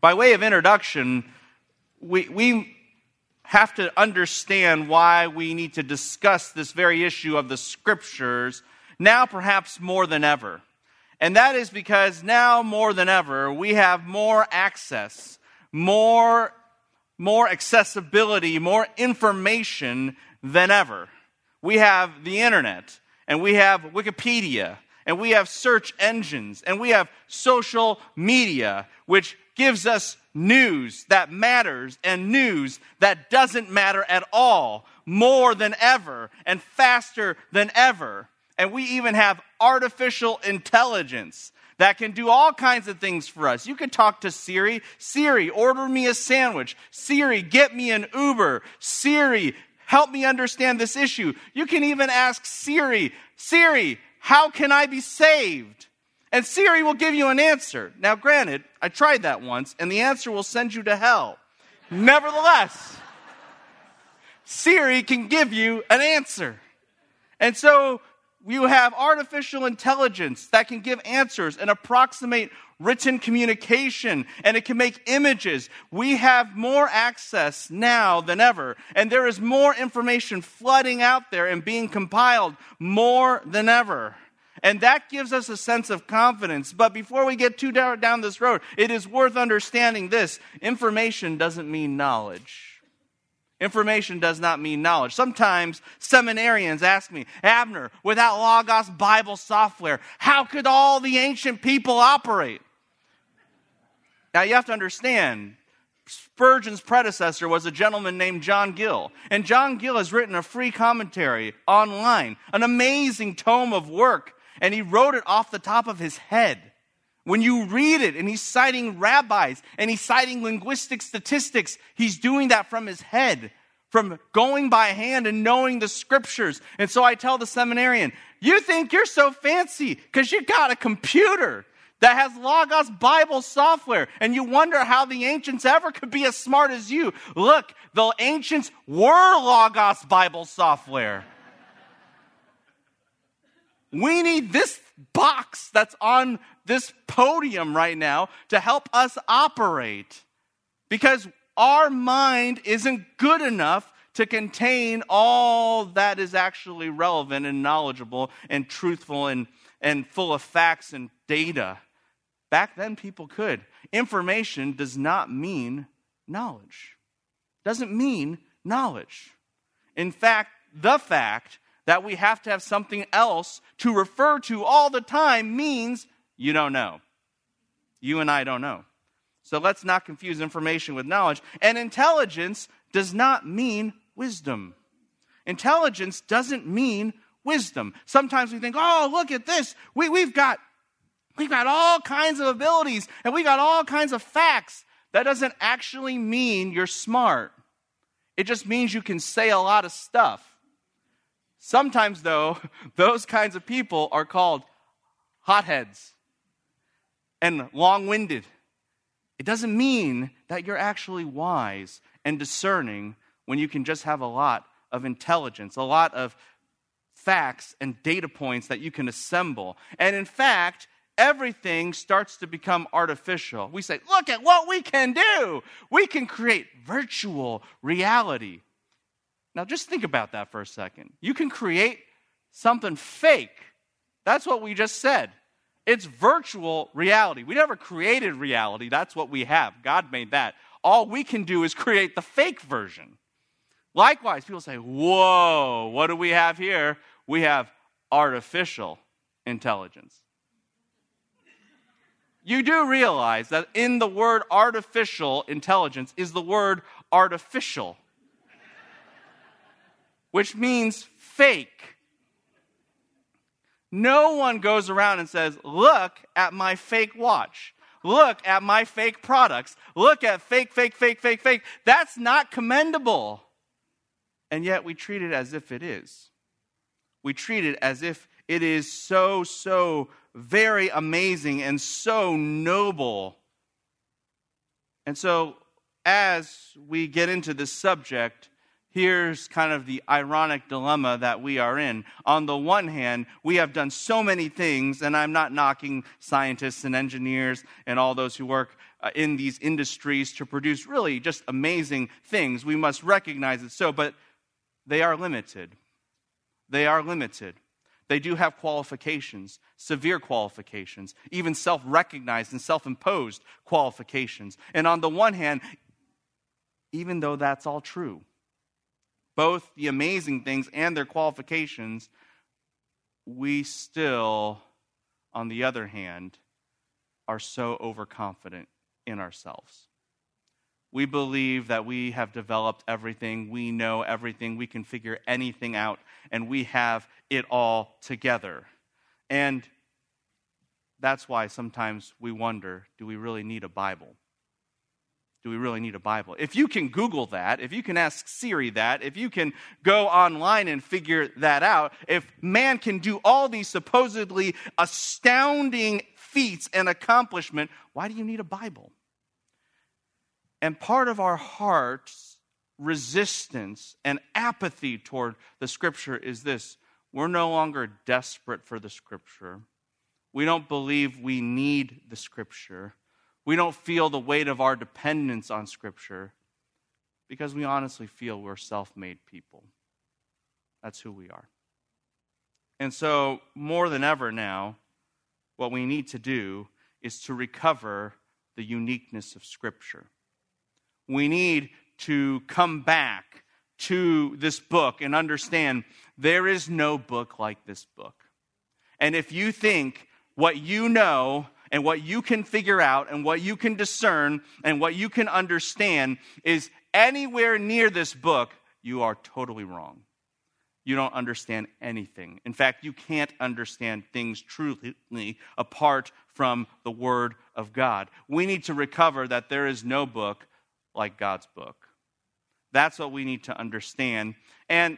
By way of introduction, we, we have to understand why we need to discuss this very issue of the scriptures now, perhaps more than ever. And that is because now more than ever, we have more access, more, more accessibility, more information than ever. We have the internet, and we have Wikipedia, and we have search engines, and we have social media, which gives us news that matters and news that doesn't matter at all, more than ever and faster than ever. And we even have artificial intelligence that can do all kinds of things for us. You can talk to Siri Siri, order me a sandwich. Siri, get me an Uber. Siri, help me understand this issue. You can even ask Siri, Siri, how can I be saved? And Siri will give you an answer. Now, granted, I tried that once, and the answer will send you to hell. Nevertheless, Siri can give you an answer. And so you have artificial intelligence that can give answers and approximate written communication, and it can make images. We have more access now than ever, and there is more information flooding out there and being compiled more than ever. And that gives us a sense of confidence. But before we get too down this road, it is worth understanding this information doesn't mean knowledge. Information does not mean knowledge. Sometimes seminarians ask me, Abner, without Logos Bible software, how could all the ancient people operate? Now you have to understand, Spurgeon's predecessor was a gentleman named John Gill. And John Gill has written a free commentary online, an amazing tome of work and he wrote it off the top of his head. When you read it, and he's citing rabbis and he's citing linguistic statistics, he's doing that from his head, from going by hand and knowing the scriptures. And so I tell the seminarian, You think you're so fancy because you got a computer that has Logos Bible software, and you wonder how the ancients ever could be as smart as you. Look, the ancients were Logos Bible software. We need this box that's on this podium right now to help us operate because our mind isn't good enough to contain all that is actually relevant and knowledgeable and truthful and, and full of facts and data. Back then, people could. Information does not mean knowledge, doesn't mean knowledge. In fact, the fact that we have to have something else to refer to all the time means you don't know. You and I don't know. So let's not confuse information with knowledge. And intelligence does not mean wisdom. Intelligence doesn't mean wisdom. Sometimes we think, oh, look at this. We, we've, got, we've got all kinds of abilities and we got all kinds of facts. That doesn't actually mean you're smart. It just means you can say a lot of stuff. Sometimes, though, those kinds of people are called hotheads and long winded. It doesn't mean that you're actually wise and discerning when you can just have a lot of intelligence, a lot of facts and data points that you can assemble. And in fact, everything starts to become artificial. We say, look at what we can do. We can create virtual reality. Now, just think about that for a second. You can create something fake. That's what we just said. It's virtual reality. We never created reality. That's what we have. God made that. All we can do is create the fake version. Likewise, people say, Whoa, what do we have here? We have artificial intelligence. You do realize that in the word artificial intelligence is the word artificial which means fake. No one goes around and says, Look at my fake watch. Look at my fake products. Look at fake, fake, fake, fake, fake. That's not commendable. And yet we treat it as if it is. We treat it as if it is so, so very amazing and so noble. And so, as we get into this subject, here's kind of the ironic dilemma that we are in. On the one hand, we have done so many things, and I'm not knocking scientists and engineers and all those who work uh, in these industries to produce really just amazing things. We must recognize it so, but they are limited. They are limited. They do have qualifications, severe qualifications, even self recognized and self imposed qualifications. And on the one hand, even though that's all true, both the amazing things and their qualifications, we still, on the other hand, are so overconfident in ourselves. We believe that we have developed everything, we know everything, we can figure anything out, and we have it all together. And that's why sometimes we wonder do we really need a Bible? Do we really need a Bible? If you can Google that, if you can ask Siri that, if you can go online and figure that out, if man can do all these supposedly astounding feats and accomplishment, why do you need a Bible? And part of our heart's resistance and apathy toward the scripture is this we're no longer desperate for the scripture. We don't believe we need the scripture we don't feel the weight of our dependence on Scripture because we honestly feel we're self made people. That's who we are. And so, more than ever now, what we need to do is to recover the uniqueness of Scripture. We need to come back to this book and understand there is no book like this book. And if you think what you know and what you can figure out and what you can discern and what you can understand is anywhere near this book, you are totally wrong. You don't understand anything. In fact, you can't understand things truly apart from the Word of God. We need to recover that there is no book like God's book. That's what we need to understand. And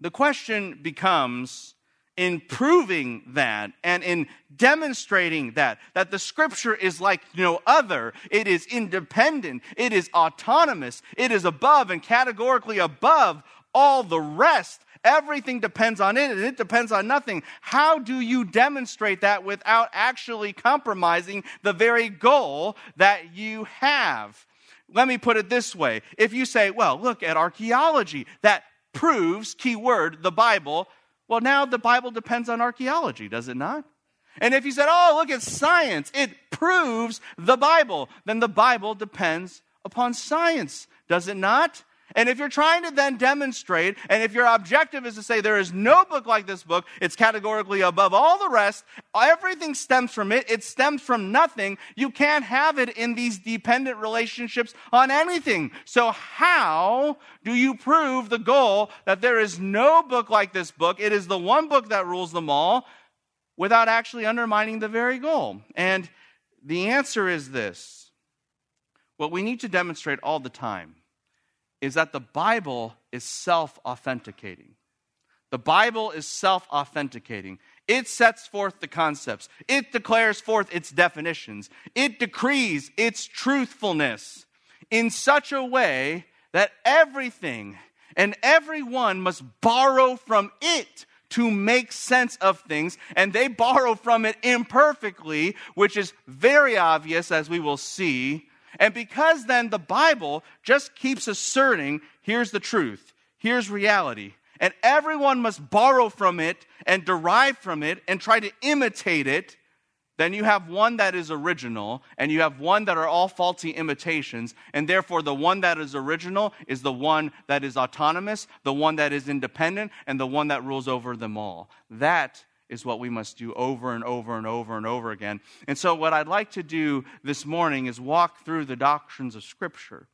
the question becomes in proving that and in demonstrating that, that the scripture is like no other. It is independent. It is autonomous. It is above and categorically above all the rest. Everything depends on it and it depends on nothing. How do you demonstrate that without actually compromising the very goal that you have? Let me put it this way. If you say, well, look at archaeology, that proves, key word, the Bible, well, now the Bible depends on archaeology, does it not? And if you said, oh, look at science, it proves the Bible, then the Bible depends upon science, does it not? And if you're trying to then demonstrate, and if your objective is to say there is no book like this book, it's categorically above all the rest, everything stems from it, it stems from nothing, you can't have it in these dependent relationships on anything. So, how do you prove the goal that there is no book like this book? It is the one book that rules them all without actually undermining the very goal. And the answer is this what we need to demonstrate all the time is that the Bible is self authenticating. The Bible is self authenticating. It sets forth the concepts, it declares forth its definitions, it decrees its truthfulness in such a way that everything and everyone must borrow from it to make sense of things, and they borrow from it imperfectly, which is very obvious, as we will see and because then the Bible just keeps asserting here's the truth, here's reality, and everyone must borrow from it and derive from it and try to imitate it, then you have one that is original and you have one that are all faulty imitations. And therefore, the one that is original is the one that is autonomous, the one that is independent, and the one that rules over them all. That is what we must do over and over and over and over again. And so, what I'd like to do this morning is walk through the doctrines of Scripture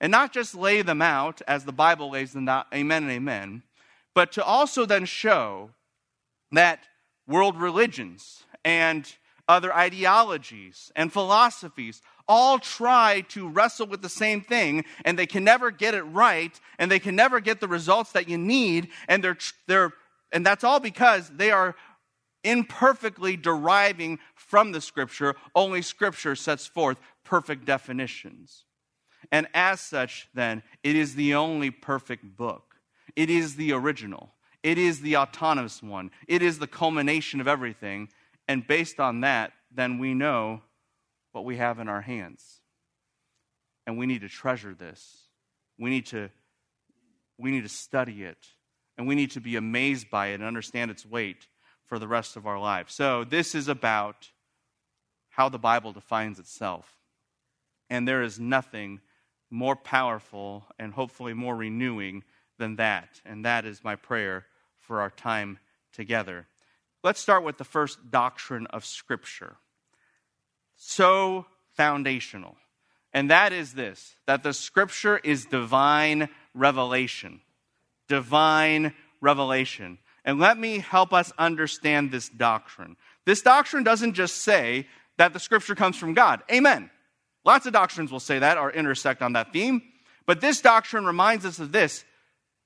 and not just lay them out as the Bible lays them out, amen and amen, but to also then show that world religions and other ideologies and philosophies all try to wrestle with the same thing and they can never get it right and they can never get the results that you need and they're, they're and that's all because they are imperfectly deriving from the scripture, only scripture sets forth perfect definitions. And as such, then, it is the only perfect book. It is the original. It is the autonomous one. It is the culmination of everything. And based on that, then we know what we have in our hands. And we need to treasure this. We need to, we need to study it. And we need to be amazed by it and understand its weight for the rest of our lives. So, this is about how the Bible defines itself. And there is nothing more powerful and hopefully more renewing than that. And that is my prayer for our time together. Let's start with the first doctrine of Scripture. So foundational. And that is this that the Scripture is divine revelation. Divine revelation. And let me help us understand this doctrine. This doctrine doesn't just say that the Scripture comes from God. Amen. Lots of doctrines will say that or intersect on that theme. But this doctrine reminds us of this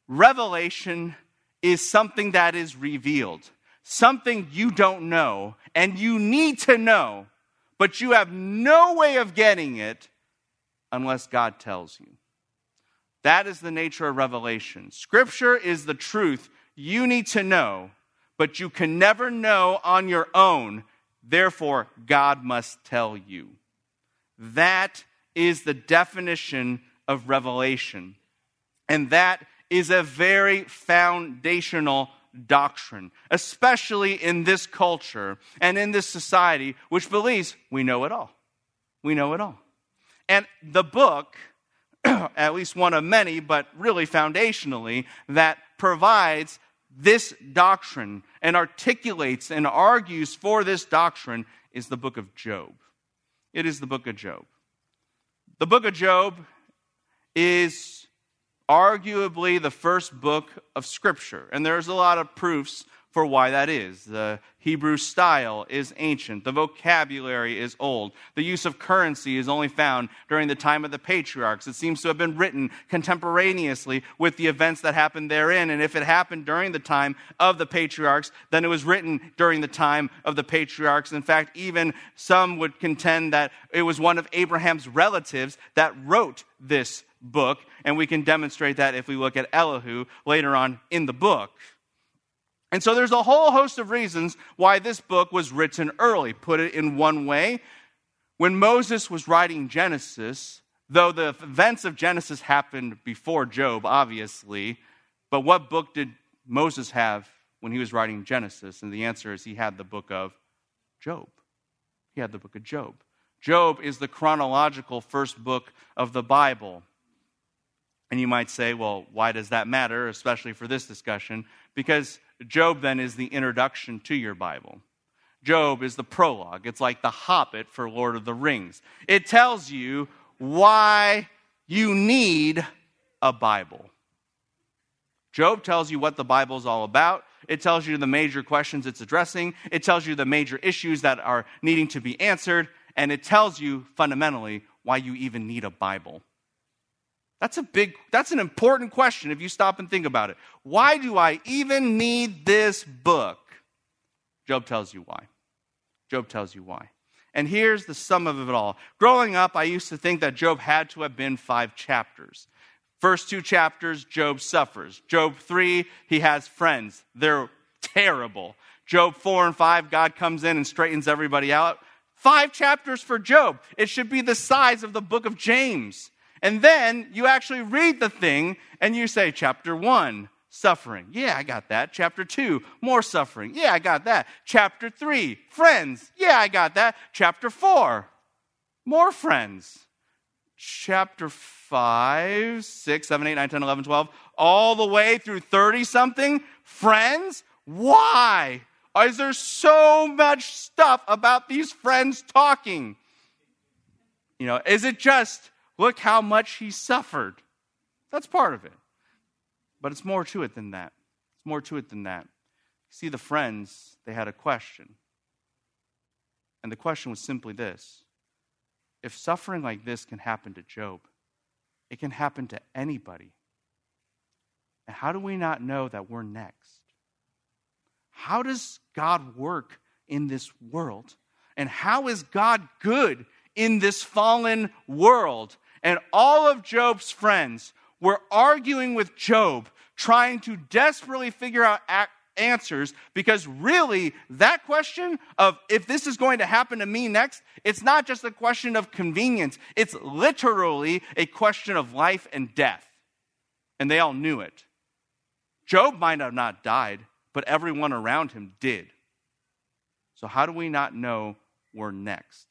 revelation is something that is revealed, something you don't know and you need to know, but you have no way of getting it unless God tells you. That is the nature of revelation. Scripture is the truth you need to know, but you can never know on your own. Therefore, God must tell you. That is the definition of revelation. And that is a very foundational doctrine, especially in this culture and in this society, which believes we know it all. We know it all. And the book, at least one of many, but really foundationally, that provides this doctrine and articulates and argues for this doctrine is the book of Job. It is the book of Job. The book of Job is arguably the first book of Scripture, and there's a lot of proofs for why that is. The Hebrew style is ancient. The vocabulary is old. The use of currency is only found during the time of the patriarchs. It seems to have been written contemporaneously with the events that happened therein. And if it happened during the time of the patriarchs, then it was written during the time of the patriarchs. In fact, even some would contend that it was one of Abraham's relatives that wrote this book. And we can demonstrate that if we look at Elihu later on in the book. And so there's a whole host of reasons why this book was written early. Put it in one way, when Moses was writing Genesis, though the events of Genesis happened before Job, obviously, but what book did Moses have when he was writing Genesis? And the answer is he had the book of Job. He had the book of Job. Job is the chronological first book of the Bible. And you might say, well, why does that matter, especially for this discussion? Because Job then is the introduction to your Bible. Job is the prologue. It's like the Hobbit for Lord of the Rings. It tells you why you need a Bible. Job tells you what the Bible is all about. It tells you the major questions it's addressing. It tells you the major issues that are needing to be answered. And it tells you fundamentally why you even need a Bible. That's a big, that's an important question if you stop and think about it. Why do I even need this book? Job tells you why. Job tells you why. And here's the sum of it all. Growing up, I used to think that Job had to have been five chapters. First two chapters, Job suffers. Job 3, he has friends. They're terrible. Job 4 and 5, God comes in and straightens everybody out. Five chapters for Job. It should be the size of the book of James. And then you actually read the thing and you say, chapter one, suffering. Yeah, I got that. Chapter two, more suffering. Yeah, I got that. Chapter three, friends. Yeah, I got that. Chapter four, more friends. Chapter 5, 6, 7, 8, 9, 10, 11, 12, all the way through 30 something. Friends? Why? Is there so much stuff about these friends talking? You know, is it just Look how much he suffered. That's part of it. But it's more to it than that. It's more to it than that. See, the friends, they had a question. And the question was simply this If suffering like this can happen to Job, it can happen to anybody. And how do we not know that we're next? How does God work in this world? And how is God good in this fallen world? And all of Job's friends were arguing with Job, trying to desperately figure out answers because really that question of if this is going to happen to me next it's not just a question of convenience. It's literally a question of life and death. And they all knew it. Job might have not died but everyone around him did. So how do we not know we're next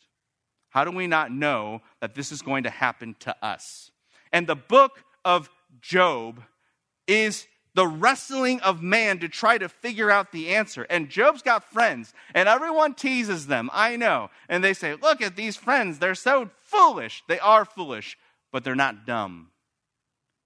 how do we not know that this is going to happen to us and the book of job is the wrestling of man to try to figure out the answer. And Job's got friends, and everyone teases them, I know. And they say, Look at these friends, they're so foolish. They are foolish, but they're not dumb.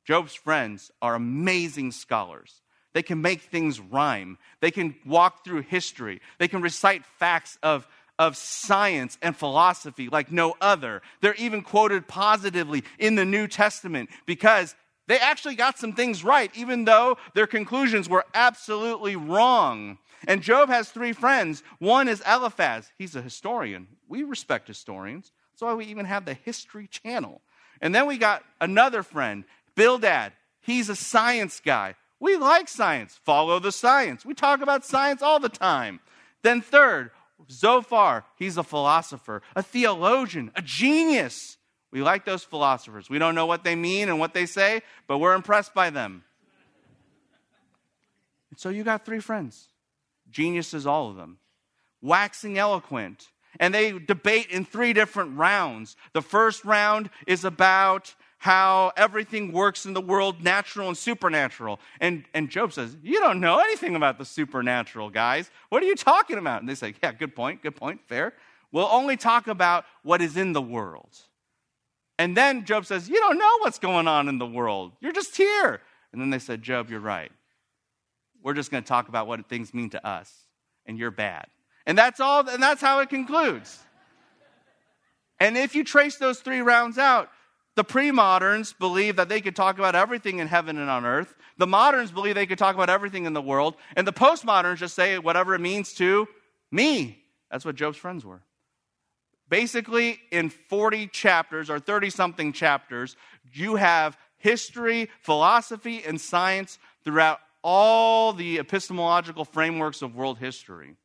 Job's friends are amazing scholars. They can make things rhyme, they can walk through history, they can recite facts of of science and philosophy like no other. They're even quoted positively in the New Testament because they actually got some things right, even though their conclusions were absolutely wrong. And Job has three friends. One is Eliphaz. He's a historian. We respect historians. That's why we even have the History Channel. And then we got another friend, Bildad. He's a science guy. We like science. Follow the science. We talk about science all the time. Then, third, Zophar. He's a philosopher, a theologian, a genius. We like those philosophers. We don't know what they mean and what they say, but we're impressed by them. And so you got three friends, geniuses, all of them, waxing eloquent. And they debate in three different rounds. The first round is about how everything works in the world, natural and supernatural. And, and Job says, You don't know anything about the supernatural, guys. What are you talking about? And they say, Yeah, good point, good point, fair. We'll only talk about what is in the world. And then Job says, You don't know what's going on in the world. You're just here. And then they said, Job, you're right. We're just going to talk about what things mean to us, and you're bad. And that's all, and that's how it concludes. And if you trace those three rounds out, the pre moderns believe that they could talk about everything in heaven and on earth. The moderns believe they could talk about everything in the world. And the postmoderns just say whatever it means to me. That's what Job's friends were. Basically, in 40 chapters or 30 something chapters, you have history, philosophy, and science throughout all the epistemological frameworks of world history,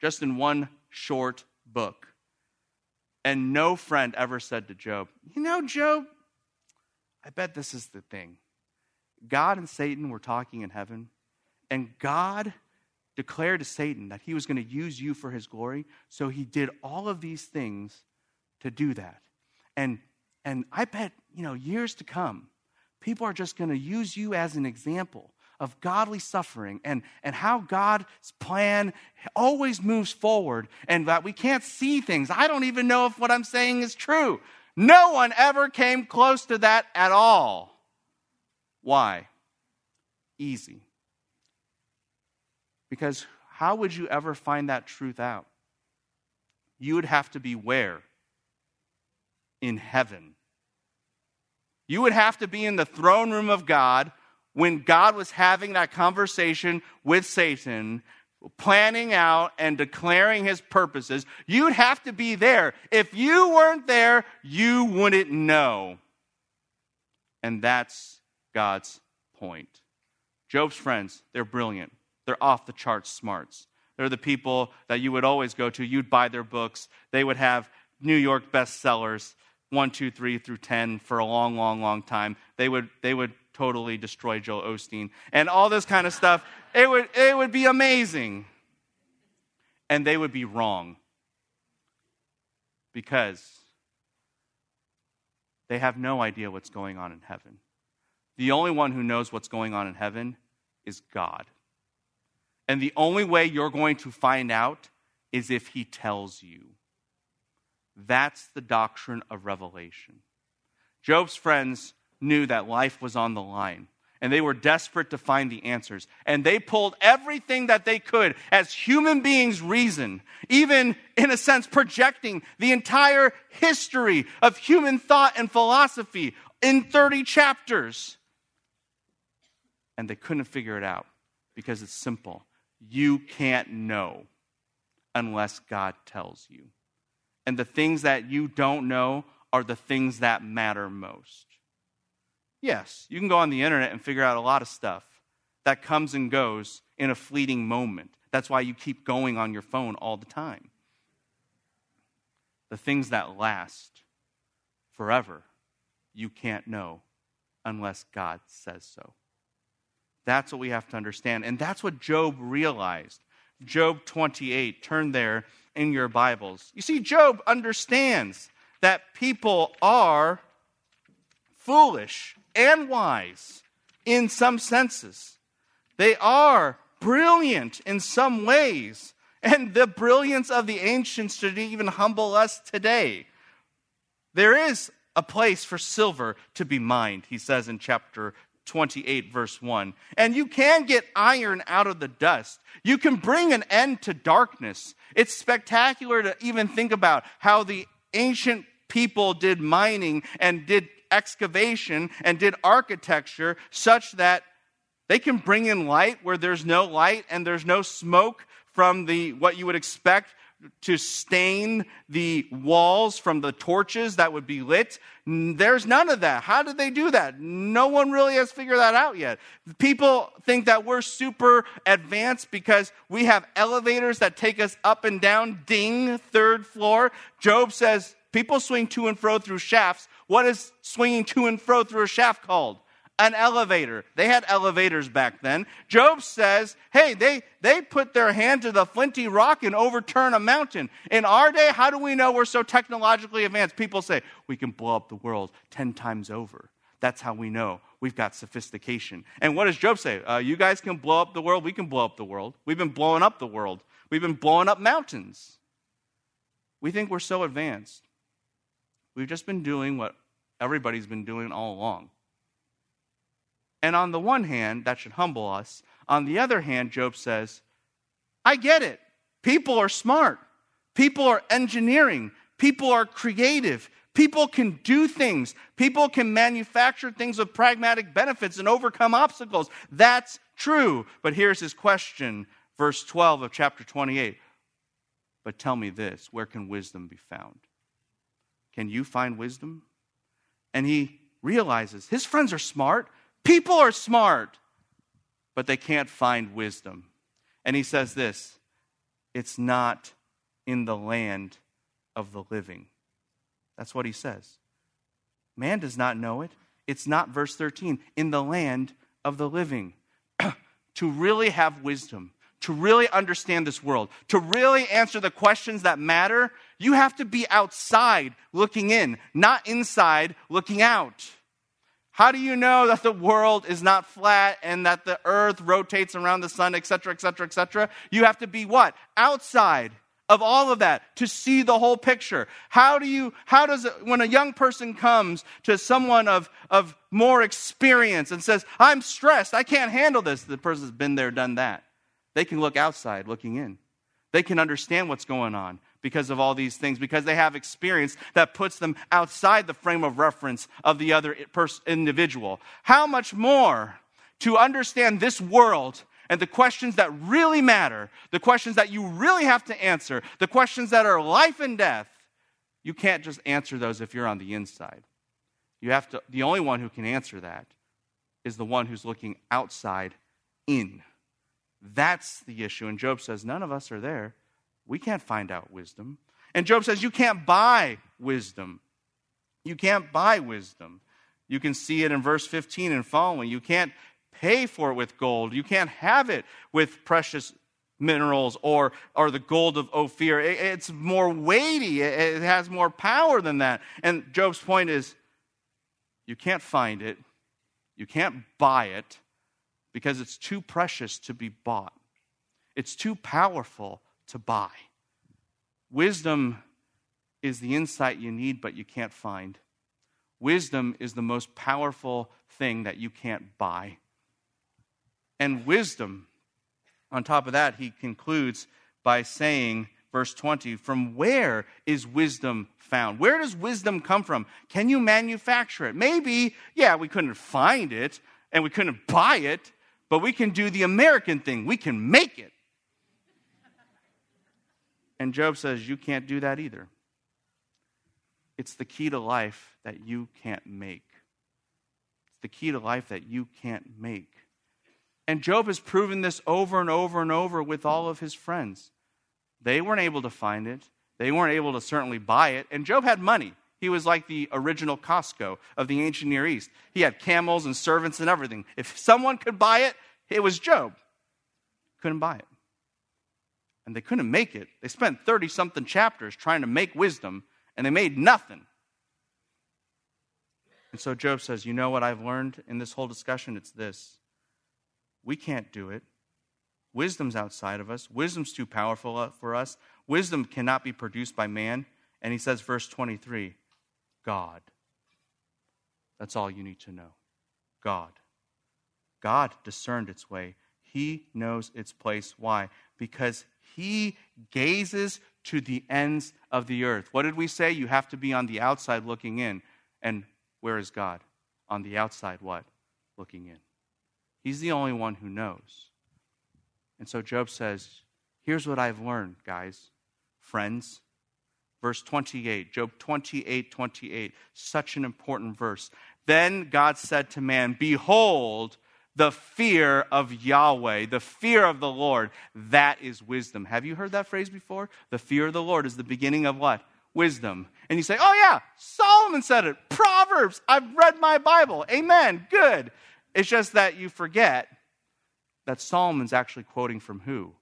just in one short book. And no friend ever said to Job, You know, Job, I bet this is the thing. God and Satan were talking in heaven, and God declared to Satan that he was going to use you for his glory. So he did all of these things to do that. And, and I bet, you know, years to come, people are just going to use you as an example of godly suffering and, and how God's plan always moves forward and that we can't see things. I don't even know if what I'm saying is true. No one ever came close to that at all. Why? Easy. Because how would you ever find that truth out? You would have to be where? In heaven. You would have to be in the throne room of God when God was having that conversation with Satan, planning out and declaring his purposes. You'd have to be there. If you weren't there, you wouldn't know. And that's God's point. Job's friends, they're brilliant. They're off the charts smarts. They're the people that you would always go to. You'd buy their books. They would have New York bestsellers, one, two, three through 10 for a long, long, long time. They would, they would totally destroy Joel Osteen and all this kind of stuff. It would, it would be amazing. And they would be wrong because they have no idea what's going on in heaven. The only one who knows what's going on in heaven is God. And the only way you're going to find out is if he tells you. That's the doctrine of revelation. Job's friends knew that life was on the line, and they were desperate to find the answers. And they pulled everything that they could as human beings reason, even in a sense projecting the entire history of human thought and philosophy in 30 chapters. And they couldn't figure it out because it's simple you can't know unless God tells you. And the things that you don't know are the things that matter most. Yes, you can go on the internet and figure out a lot of stuff that comes and goes in a fleeting moment. That's why you keep going on your phone all the time. The things that last forever, you can't know unless God says so. That's what we have to understand. And that's what Job realized. Job 28, turn there in your Bibles. You see, Job understands that people are foolish and wise in some senses. They are brilliant in some ways. And the brilliance of the ancients should even humble us today. There is a place for silver to be mined, he says in chapter 28, verse 1. And you can get iron out of the dust. You can bring an end to darkness. It's spectacular to even think about how the ancient people did mining and did excavation and did architecture such that they can bring in light where there's no light and there's no smoke from the what you would expect to stain the walls from the torches that would be lit. There's none of that. How did they do that? No one really has figured that out yet. People think that we're super advanced because we have elevators that take us up and down, ding, third floor. Job says people swing to and fro through shafts. What is swinging to and fro through a shaft called? an elevator. They had elevators back then. Job says, hey, they, they put their hand to the flinty rock and overturn a mountain. In our day, how do we know we're so technologically advanced? People say, we can blow up the world 10 times over. That's how we know we've got sophistication. And what does Job say? Uh, you guys can blow up the world, we can blow up the world. We've been blowing up the world, we've been blowing up mountains. We think we're so advanced. We've just been doing what everybody's been doing all along and on the one hand, that should humble us. On the other hand, Job says, I get it. People are smart. People are engineering. People are creative. People can do things. People can manufacture things with pragmatic benefits and overcome obstacles. That's true. But here's his question, verse 12 of chapter 28. But tell me this where can wisdom be found? Can you find wisdom? And he realizes his friends are smart. People are smart, but they can't find wisdom. And he says this it's not in the land of the living. That's what he says. Man does not know it. It's not, verse 13, in the land of the living. to really have wisdom, to really understand this world, to really answer the questions that matter, you have to be outside looking in, not inside looking out. How do you know that the world is not flat and that the earth rotates around the sun, etc., etc., etc.? You have to be what? Outside of all of that to see the whole picture. How do you, how does, it, when a young person comes to someone of, of more experience and says, I'm stressed, I can't handle this, the person's been there, done that. They can look outside looking in. They can understand what's going on because of all these things, because they have experience that puts them outside the frame of reference of the other pers- individual. How much more to understand this world and the questions that really matter, the questions that you really have to answer, the questions that are life and death, you can't just answer those if you're on the inside. You have to, the only one who can answer that is the one who's looking outside in. That's the issue. And Job says, none of us are there. We can't find out wisdom. And Job says, You can't buy wisdom. You can't buy wisdom. You can see it in verse 15 and following. You can't pay for it with gold. You can't have it with precious minerals or, or the gold of Ophir. It, it's more weighty, it, it has more power than that. And Job's point is you can't find it, you can't buy it because it's too precious to be bought, it's too powerful to buy. Wisdom is the insight you need, but you can't find. Wisdom is the most powerful thing that you can't buy. And wisdom, on top of that, he concludes by saying, verse 20, from where is wisdom found? Where does wisdom come from? Can you manufacture it? Maybe, yeah, we couldn't find it and we couldn't buy it, but we can do the American thing. We can make it. And Job says, You can't do that either. It's the key to life that you can't make. It's the key to life that you can't make. And Job has proven this over and over and over with all of his friends. They weren't able to find it, they weren't able to certainly buy it. And Job had money. He was like the original Costco of the ancient Near East. He had camels and servants and everything. If someone could buy it, it was Job. Couldn't buy it. And they couldn't make it. They spent 30 something chapters trying to make wisdom, and they made nothing. And so Job says, You know what I've learned in this whole discussion? It's this we can't do it. Wisdom's outside of us. Wisdom's too powerful uh, for us. Wisdom cannot be produced by man. And he says, verse 23, God. That's all you need to know. God. God discerned its way. He knows its place. Why? Because he gazes to the ends of the earth. What did we say? You have to be on the outside looking in. And where is God? On the outside, what? Looking in. He's the only one who knows. And so Job says, Here's what I've learned, guys, friends. Verse 28, Job 28 28, such an important verse. Then God said to man, Behold, the fear of Yahweh, the fear of the Lord, that is wisdom. Have you heard that phrase before? The fear of the Lord is the beginning of what? Wisdom. And you say, Oh, yeah, Solomon said it. Proverbs. I've read my Bible. Amen. Good. It's just that you forget that Solomon's actually quoting from who?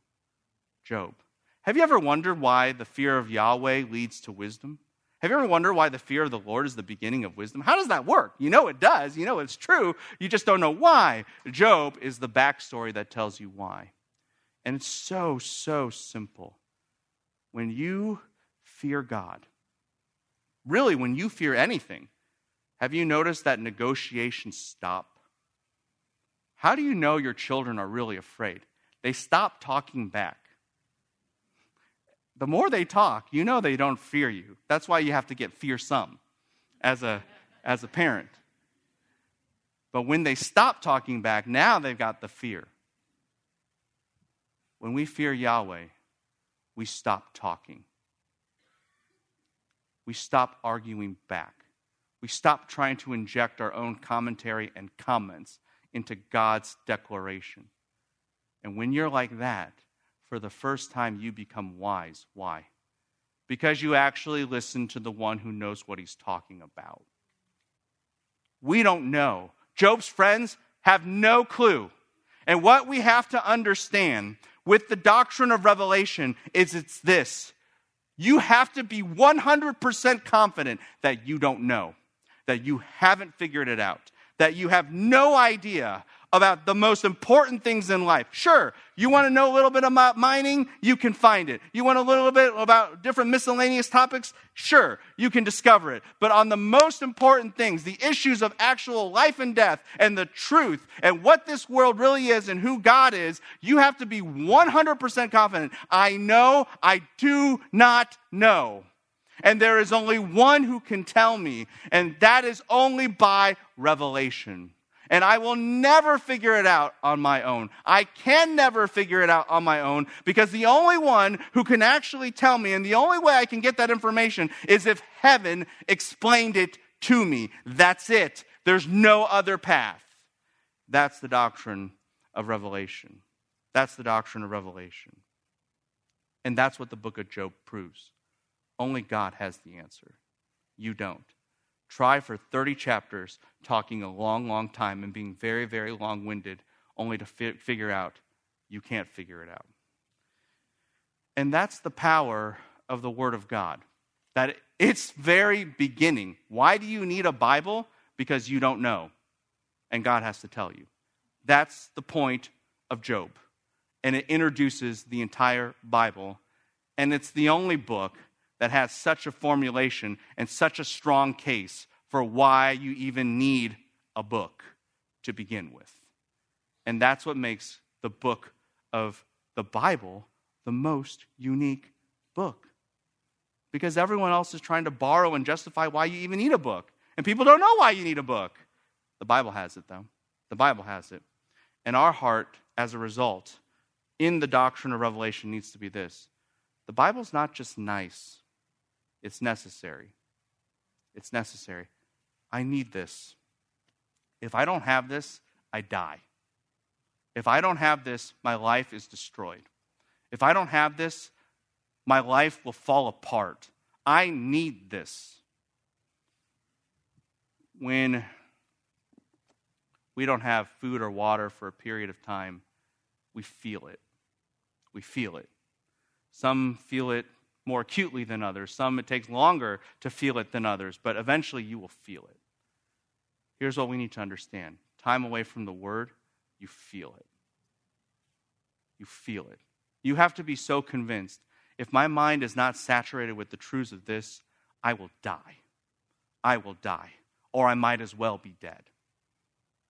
Job. Have you ever wondered why the fear of Yahweh leads to wisdom? Have you ever wondered why the fear of the Lord is the beginning of wisdom? How does that work? You know it does. You know it's true. You just don't know why. Job is the backstory that tells you why. And it's so, so simple. When you fear God, really, when you fear anything, have you noticed that negotiations stop? How do you know your children are really afraid? They stop talking back. The more they talk, you know they don't fear you. That's why you have to get fearsome as a, as a parent. But when they stop talking back, now they've got the fear. When we fear Yahweh, we stop talking. We stop arguing back. We stop trying to inject our own commentary and comments into God's declaration. And when you're like that, for the first time, you become wise. Why? Because you actually listen to the one who knows what he's talking about. We don't know. Job's friends have no clue. And what we have to understand with the doctrine of revelation is it's this you have to be 100% confident that you don't know, that you haven't figured it out, that you have no idea about the most important things in life. Sure, you want to know a little bit about mining? You can find it. You want a little bit about different miscellaneous topics? Sure, you can discover it. But on the most important things, the issues of actual life and death and the truth and what this world really is and who God is, you have to be 100% confident. I know, I do not know. And there is only one who can tell me, and that is only by revelation. And I will never figure it out on my own. I can never figure it out on my own because the only one who can actually tell me, and the only way I can get that information is if heaven explained it to me. That's it. There's no other path. That's the doctrine of revelation. That's the doctrine of revelation. And that's what the book of Job proves. Only God has the answer. You don't. Try for 30 chapters talking a long, long time and being very, very long winded, only to fi- figure out you can't figure it out. And that's the power of the Word of God. That its very beginning. Why do you need a Bible? Because you don't know. And God has to tell you. That's the point of Job. And it introduces the entire Bible. And it's the only book that has such a formulation and such a strong case for why you even need a book to begin with. And that's what makes the book of the Bible the most unique book. Because everyone else is trying to borrow and justify why you even need a book. And people don't know why you need a book. The Bible has it, though. The Bible has it. And our heart, as a result, in the doctrine of revelation needs to be this the Bible's not just nice, it's necessary. It's necessary. I need this. If I don't have this, I die. If I don't have this, my life is destroyed. If I don't have this, my life will fall apart. I need this. When we don't have food or water for a period of time, we feel it. We feel it. Some feel it more acutely than others. Some it takes longer to feel it than others, but eventually you will feel it. Here's what we need to understand time away from the Word, you feel it. You feel it. You have to be so convinced if my mind is not saturated with the truths of this, I will die. I will die, or I might as well be dead.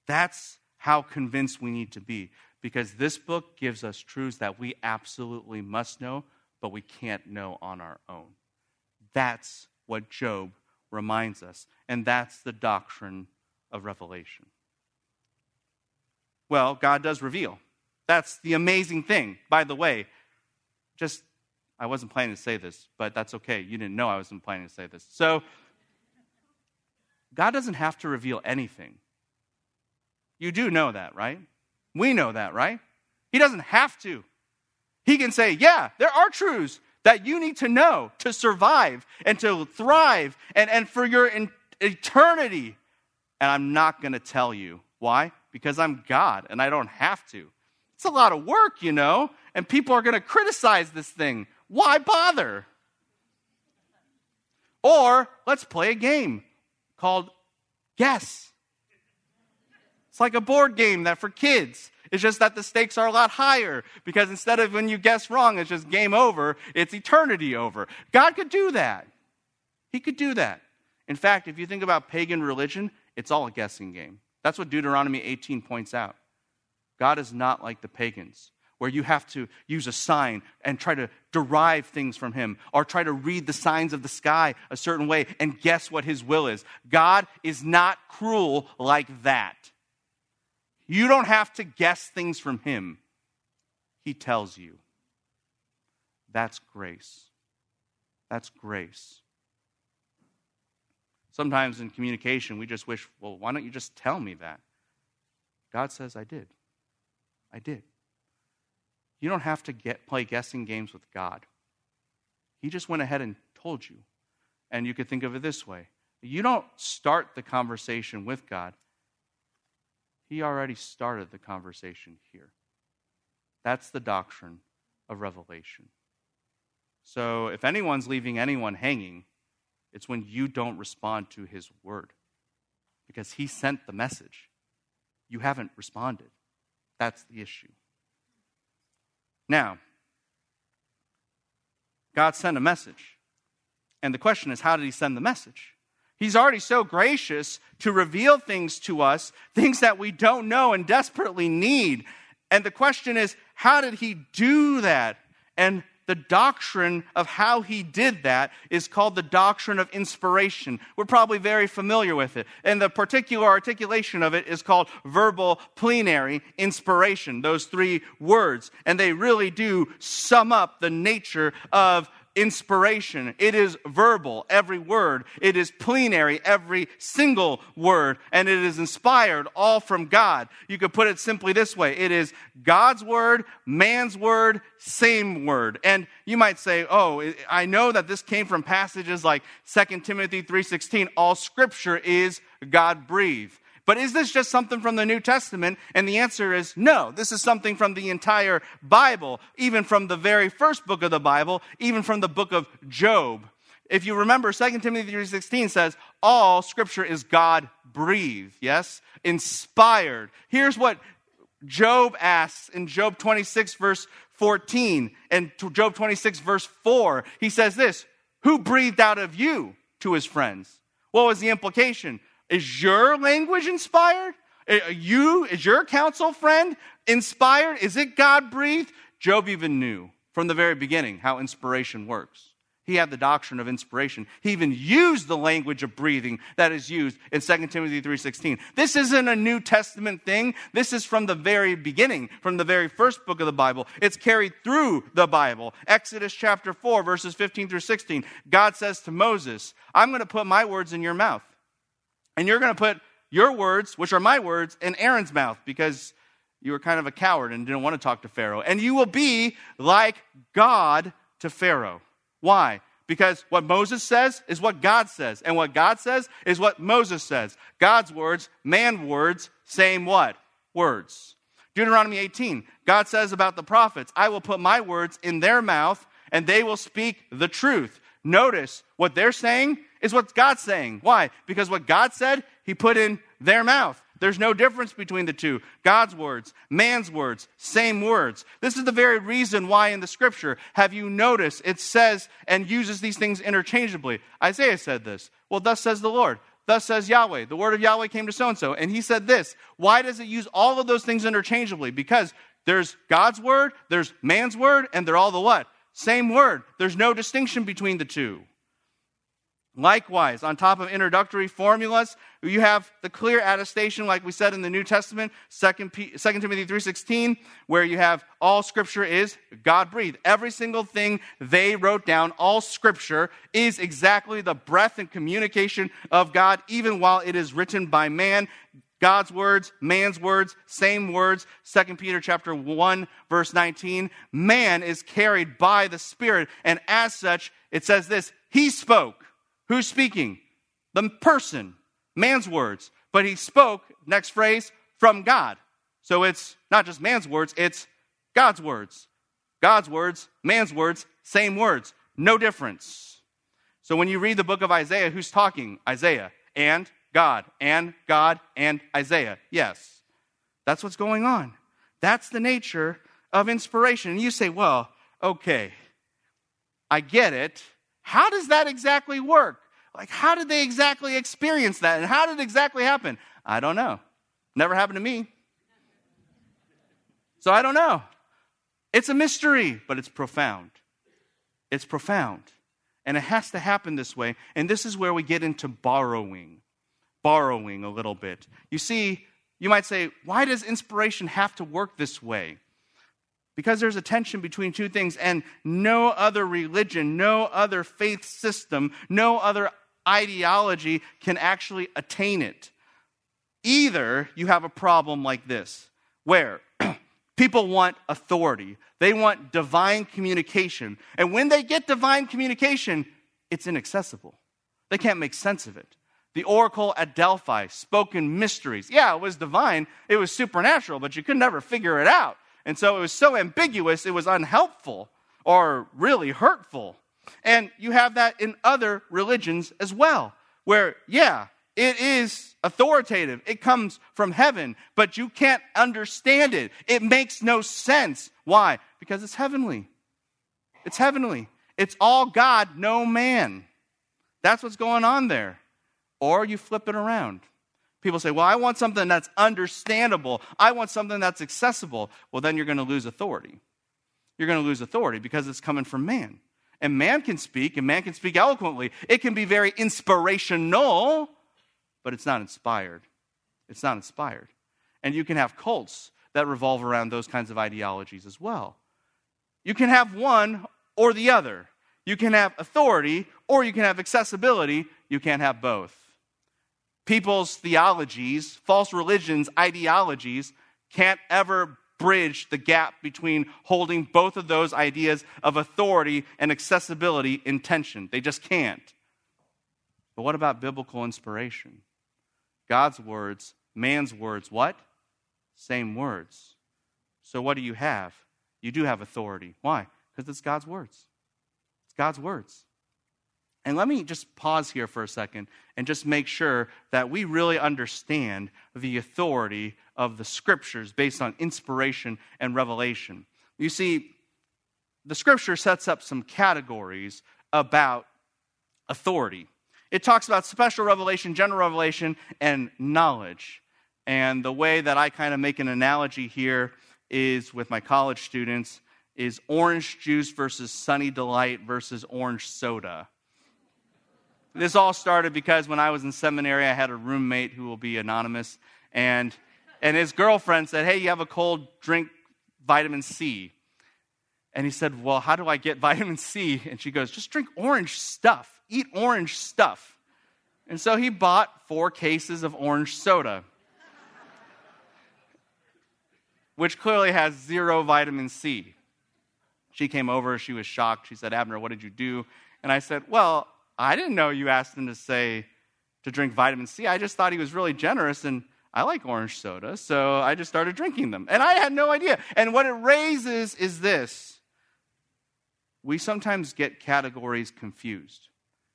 That's how convinced we need to be because this book gives us truths that we absolutely must know, but we can't know on our own. That's what Job reminds us, and that's the doctrine of revelation. Well, God does reveal. That's the amazing thing. By the way, just, I wasn't planning to say this, but that's okay. You didn't know I wasn't planning to say this. So, God doesn't have to reveal anything. You do know that, right? We know that, right? He doesn't have to. He can say, Yeah, there are truths that you need to know to survive and to thrive and, and for your in, eternity. And I'm not going to tell you. Why? Because I'm God and I don't have to. It's a lot of work, you know, and people are going to criticize this thing. Why bother? Or let's play a game called Guess. It's like a board game that for kids. It's just that the stakes are a lot higher because instead of when you guess wrong, it's just game over, it's eternity over. God could do that. He could do that. In fact, if you think about pagan religion, it's all a guessing game. That's what Deuteronomy 18 points out. God is not like the pagans, where you have to use a sign and try to derive things from Him, or try to read the signs of the sky a certain way and guess what His will is. God is not cruel like that. You don't have to guess things from Him, He tells you. That's grace. That's grace. Sometimes in communication, we just wish, well, why don't you just tell me that? God says, I did. I did. You don't have to get, play guessing games with God. He just went ahead and told you. And you could think of it this way you don't start the conversation with God, he already started the conversation here. That's the doctrine of revelation. So if anyone's leaving anyone hanging, it's when you don't respond to his word because he sent the message. You haven't responded. That's the issue. Now, God sent a message. And the question is, how did he send the message? He's already so gracious to reveal things to us, things that we don't know and desperately need. And the question is, how did he do that? And the doctrine of how he did that is called the doctrine of inspiration. We're probably very familiar with it. And the particular articulation of it is called verbal plenary inspiration, those three words. And they really do sum up the nature of inspiration. It is verbal, every word. It is plenary, every single word. And it is inspired, all from God. You could put it simply this way it is God's word, man's word, same word. And you might say, oh, I know that this came from passages like 2 Timothy 3.16. All scripture is God breathed. But is this just something from the New Testament? And the answer is no. This is something from the entire Bible, even from the very first book of the Bible, even from the book of Job. If you remember, 2 Timothy 3.16 says, all scripture is God breathed, yes? Inspired. Here's what Job asks in Job 26, verse 14, and Job 26, verse 4. He says this Who breathed out of you to his friends? What was the implication? Is your language inspired? Uh, you, is your counsel friend inspired? Is it God breathed? Job even knew from the very beginning how inspiration works. He had the doctrine of inspiration. He even used the language of breathing that is used in 2 Timothy 3:16. This isn't a New Testament thing. This is from the very beginning, from the very first book of the Bible. It's carried through the Bible. Exodus chapter 4 verses 15 through 16. God says to Moses, "I'm going to put my words in your mouth. And you're going to put your words, which are my words, in Aaron's mouth because you were kind of a coward and didn't want to talk to Pharaoh. And you will be like God to Pharaoh." Why? Because what Moses says is what God says, and what God says is what Moses says. God's words, man words, same what? Words. Deuteronomy 18, God says about the prophets, I will put my words in their mouth, and they will speak the truth. Notice what they're saying is what God's saying. Why? Because what God said, He put in their mouth. There's no difference between the two. God's words, man's words, same words. This is the very reason why in the scripture, have you noticed, it says and uses these things interchangeably. Isaiah said this. Well, thus says the Lord. Thus says Yahweh. The word of Yahweh came to so and so. And he said this. Why does it use all of those things interchangeably? Because there's God's word, there's man's word, and they're all the what? Same word. There's no distinction between the two. Likewise, on top of introductory formulas, you have the clear attestation, like we said in the New Testament, 2, Timothy 3.16, where you have all scripture is God-breathed. Every single thing they wrote down, all scripture, is exactly the breath and communication of God, even while it is written by man. God's words, man's words, same words. 2 Peter chapter 1, verse 19. Man is carried by the Spirit, and as such, it says this, He spoke Who's speaking? The person, man's words. But he spoke, next phrase, from God. So it's not just man's words, it's God's words. God's words, man's words, same words, no difference. So when you read the book of Isaiah, who's talking? Isaiah and God, and God and Isaiah. Yes, that's what's going on. That's the nature of inspiration. And you say, well, okay, I get it. How does that exactly work? Like, how did they exactly experience that? And how did it exactly happen? I don't know. Never happened to me. So I don't know. It's a mystery, but it's profound. It's profound. And it has to happen this way. And this is where we get into borrowing. Borrowing a little bit. You see, you might say, why does inspiration have to work this way? Because there's a tension between two things, and no other religion, no other faith system, no other ideology can actually attain it. Either you have a problem like this, where people want authority, they want divine communication, and when they get divine communication, it's inaccessible. They can't make sense of it. The oracle at Delphi, spoken mysteries. Yeah, it was divine, it was supernatural, but you could never figure it out. And so it was so ambiguous, it was unhelpful or really hurtful. And you have that in other religions as well, where, yeah, it is authoritative. It comes from heaven, but you can't understand it. It makes no sense. Why? Because it's heavenly. It's heavenly. It's all God, no man. That's what's going on there. Or you flip it around. People say, well, I want something that's understandable. I want something that's accessible. Well, then you're going to lose authority. You're going to lose authority because it's coming from man. And man can speak, and man can speak eloquently. It can be very inspirational, but it's not inspired. It's not inspired. And you can have cults that revolve around those kinds of ideologies as well. You can have one or the other. You can have authority or you can have accessibility. You can't have both. People's theologies, false religions, ideologies can't ever bridge the gap between holding both of those ideas of authority and accessibility in tension. They just can't. But what about biblical inspiration? God's words, man's words, what? Same words. So what do you have? You do have authority. Why? Because it's God's words. It's God's words. And let me just pause here for a second and just make sure that we really understand the authority of the scriptures based on inspiration and revelation. You see, the scripture sets up some categories about authority. It talks about special revelation, general revelation, and knowledge. And the way that I kind of make an analogy here is with my college students is orange juice versus Sunny Delight versus orange soda. This all started because when I was in seminary, I had a roommate who will be anonymous, and, and his girlfriend said, Hey, you have a cold, drink vitamin C. And he said, Well, how do I get vitamin C? And she goes, Just drink orange stuff, eat orange stuff. And so he bought four cases of orange soda, which clearly has zero vitamin C. She came over, she was shocked. She said, Abner, what did you do? And I said, Well, I didn't know you asked him to say to drink vitamin C. I just thought he was really generous and I like orange soda, so I just started drinking them. And I had no idea. And what it raises is this we sometimes get categories confused.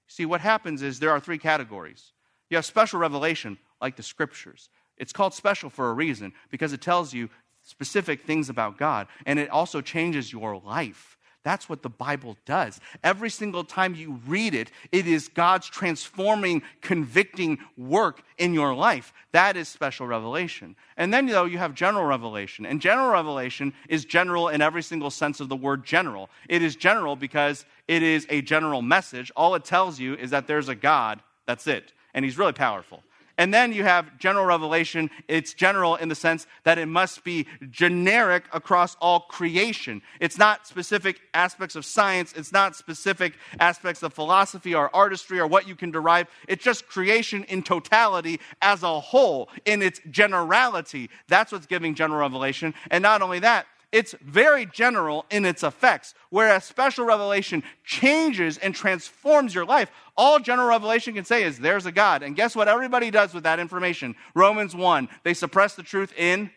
See, what happens is there are three categories. You have special revelation, like the scriptures. It's called special for a reason because it tells you specific things about God, and it also changes your life. That's what the Bible does. Every single time you read it, it is God's transforming, convicting work in your life. That is special revelation. And then, though, you have general revelation. And general revelation is general in every single sense of the word general. It is general because it is a general message. All it tells you is that there's a God. That's it. And he's really powerful. And then you have general revelation. It's general in the sense that it must be generic across all creation. It's not specific aspects of science, it's not specific aspects of philosophy or artistry or what you can derive. It's just creation in totality as a whole, in its generality. That's what's giving general revelation. And not only that, it's very general in its effects, whereas special revelation changes and transforms your life. All general revelation can say is there's a God. And guess what everybody does with that information? Romans 1 they suppress the truth in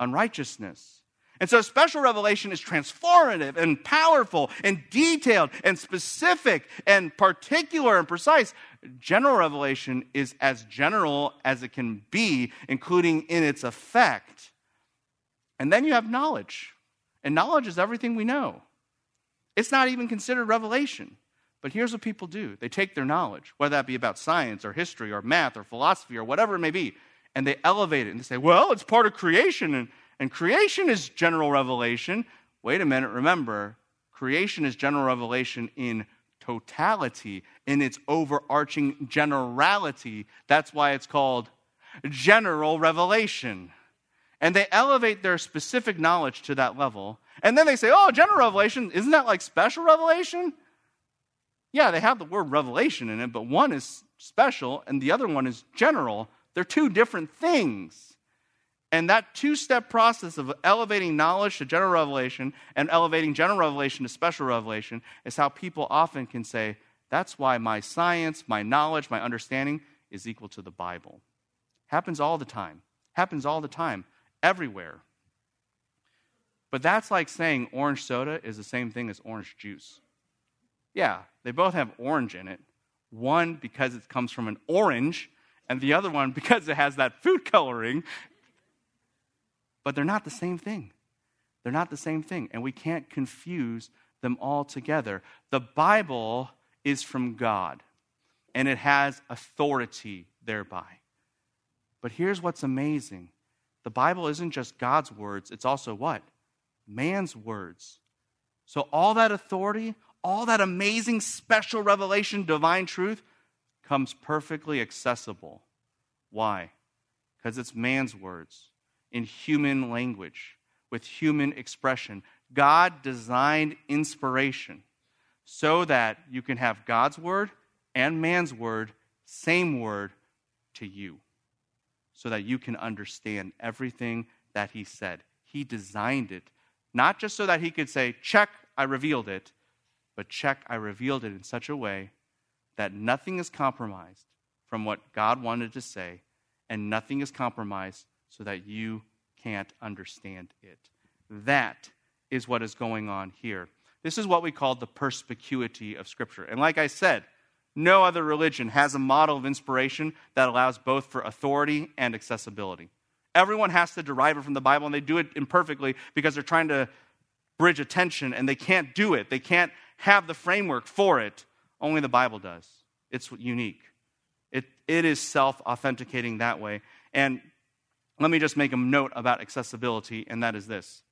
unrighteousness. And so special revelation is transformative and powerful and detailed and specific and particular and precise. General revelation is as general as it can be, including in its effect. And then you have knowledge. And knowledge is everything we know. It's not even considered revelation. But here's what people do they take their knowledge, whether that be about science or history or math or philosophy or whatever it may be, and they elevate it and they say, well, it's part of creation, and, and creation is general revelation. Wait a minute, remember, creation is general revelation in totality, in its overarching generality. That's why it's called general revelation and they elevate their specific knowledge to that level. And then they say, oh, general revelation, isn't that like special revelation? Yeah, they have the word revelation in it, but one is special and the other one is general. They're two different things. And that two step process of elevating knowledge to general revelation and elevating general revelation to special revelation is how people often can say, that's why my science, my knowledge, my understanding is equal to the Bible. Happens all the time. Happens all the time everywhere. But that's like saying orange soda is the same thing as orange juice. Yeah, they both have orange in it. One because it comes from an orange, and the other one because it has that food coloring. But they're not the same thing. They're not the same thing, and we can't confuse them all together. The Bible is from God, and it has authority thereby. But here's what's amazing the Bible isn't just God's words, it's also what? Man's words. So, all that authority, all that amazing special revelation, divine truth, comes perfectly accessible. Why? Because it's man's words in human language, with human expression. God designed inspiration so that you can have God's word and man's word, same word, to you so that you can understand everything that he said. He designed it, not just so that he could say, check, I revealed it, but check, I revealed it in such a way that nothing is compromised from what God wanted to say, and nothing is compromised so that you can't understand it. That is what is going on here. This is what we call the perspicuity of Scripture. And like I said, no other religion has a model of inspiration that allows both for authority and accessibility. Everyone has to derive it from the Bible, and they do it imperfectly because they're trying to bridge attention and they can't do it. They can't have the framework for it. Only the Bible does. It's unique. It, it is self authenticating that way. And let me just make a note about accessibility, and that is this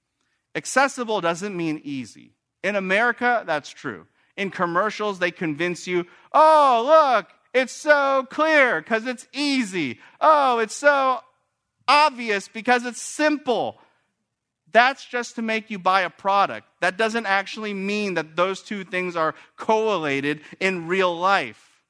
Accessible doesn't mean easy. In America, that's true. In commercials, they convince you, oh, look, it's so clear because it's easy. Oh, it's so obvious because it's simple. That's just to make you buy a product. That doesn't actually mean that those two things are correlated in real life.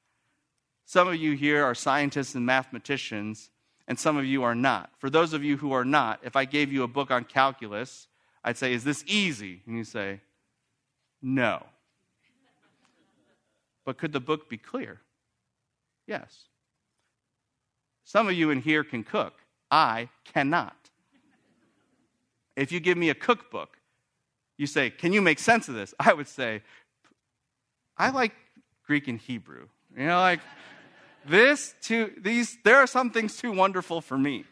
Some of you here are scientists and mathematicians, and some of you are not. For those of you who are not, if I gave you a book on calculus, I'd say, Is this easy? And you say, No. But could the book be clear? Yes. Some of you in here can cook. I cannot. If you give me a cookbook, you say, Can you make sense of this? I would say, I like Greek and Hebrew. You know, like this too, these, there are some things too wonderful for me.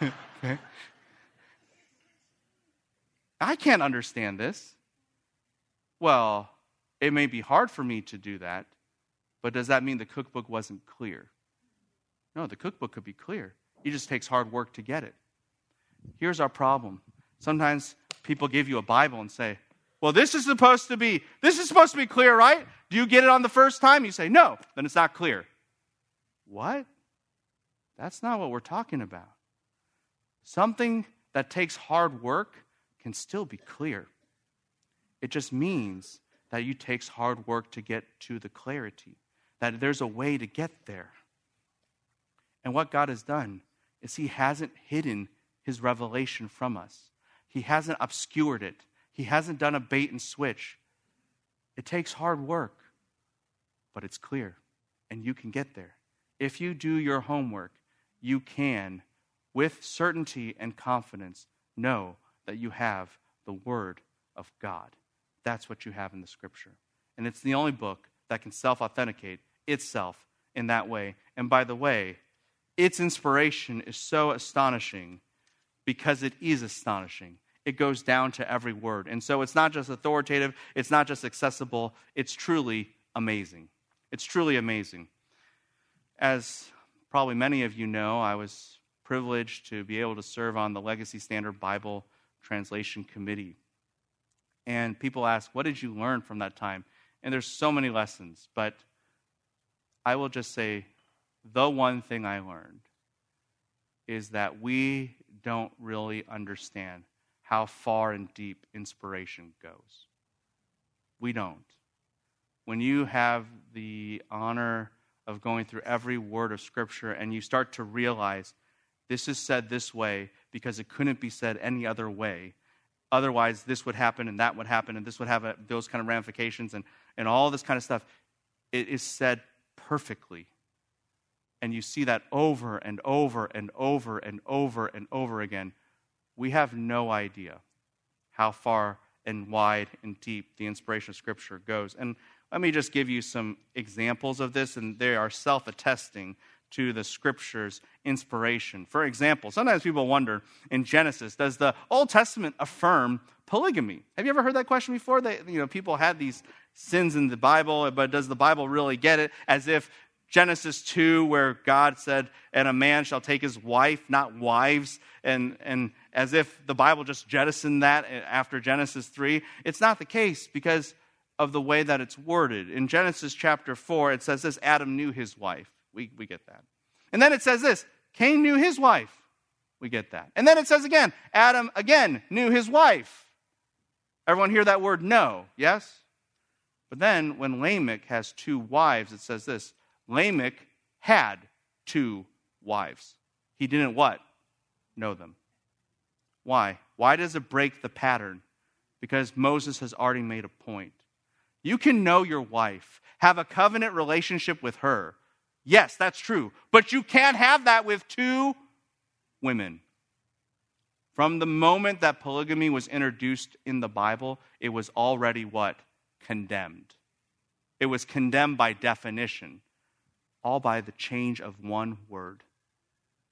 okay? I can't understand this. Well, it may be hard for me to do that, but does that mean the cookbook wasn't clear? No, the cookbook could be clear. It just takes hard work to get it. Here's our problem. Sometimes people give you a Bible and say, well, this is supposed to be, this is supposed to be clear, right? Do you get it on the first time? You say, no, then it's not clear. What? That's not what we're talking about. Something that takes hard work can still be clear. It just means that it takes hard work to get to the clarity, that there's a way to get there. And what God has done is He hasn't hidden His revelation from us, He hasn't obscured it, He hasn't done a bait and switch. It takes hard work, but it's clear, and you can get there. If you do your homework, you can, with certainty and confidence, know that you have the Word of God. That's what you have in the Scripture. And it's the only book that can self authenticate itself in that way. And by the way, its inspiration is so astonishing because it is astonishing. It goes down to every word. And so it's not just authoritative, it's not just accessible, it's truly amazing. It's truly amazing. As probably many of you know, I was privileged to be able to serve on the Legacy Standard Bible Translation Committee. And people ask, What did you learn from that time? And there's so many lessons, but I will just say the one thing I learned is that we don't really understand how far and deep inspiration goes. We don't. When you have the honor of going through every word of Scripture and you start to realize this is said this way because it couldn't be said any other way. Otherwise, this would happen and that would happen and this would have a, those kind of ramifications and, and all this kind of stuff. It is said perfectly and you see that over and over and over and over and over again, we have no idea how far and wide and deep the inspiration of Scripture goes. And let me just give you some examples of this, and they are self attesting to the Scripture's inspiration. For example, sometimes people wonder in Genesis, does the Old Testament affirm polygamy? Have you ever heard that question before? That you know, people had these sins in the Bible, but does the Bible really get it? As if Genesis 2, where God said, And a man shall take his wife, not wives, and, and as if the Bible just jettisoned that after Genesis 3. It's not the case because of the way that it's worded. In Genesis chapter 4, it says this Adam knew his wife. We, we get that. And then it says this Cain knew his wife. We get that. And then it says again, Adam again knew his wife. Everyone hear that word know, yes? But then when Lamech has two wives, it says this Lamech had two wives. He didn't what? Know them. Why? Why does it break the pattern? Because Moses has already made a point. You can know your wife, have a covenant relationship with her. Yes, that's true. But you can't have that with two women. From the moment that polygamy was introduced in the Bible, it was already what? Condemned. It was condemned by definition all by the change of one word.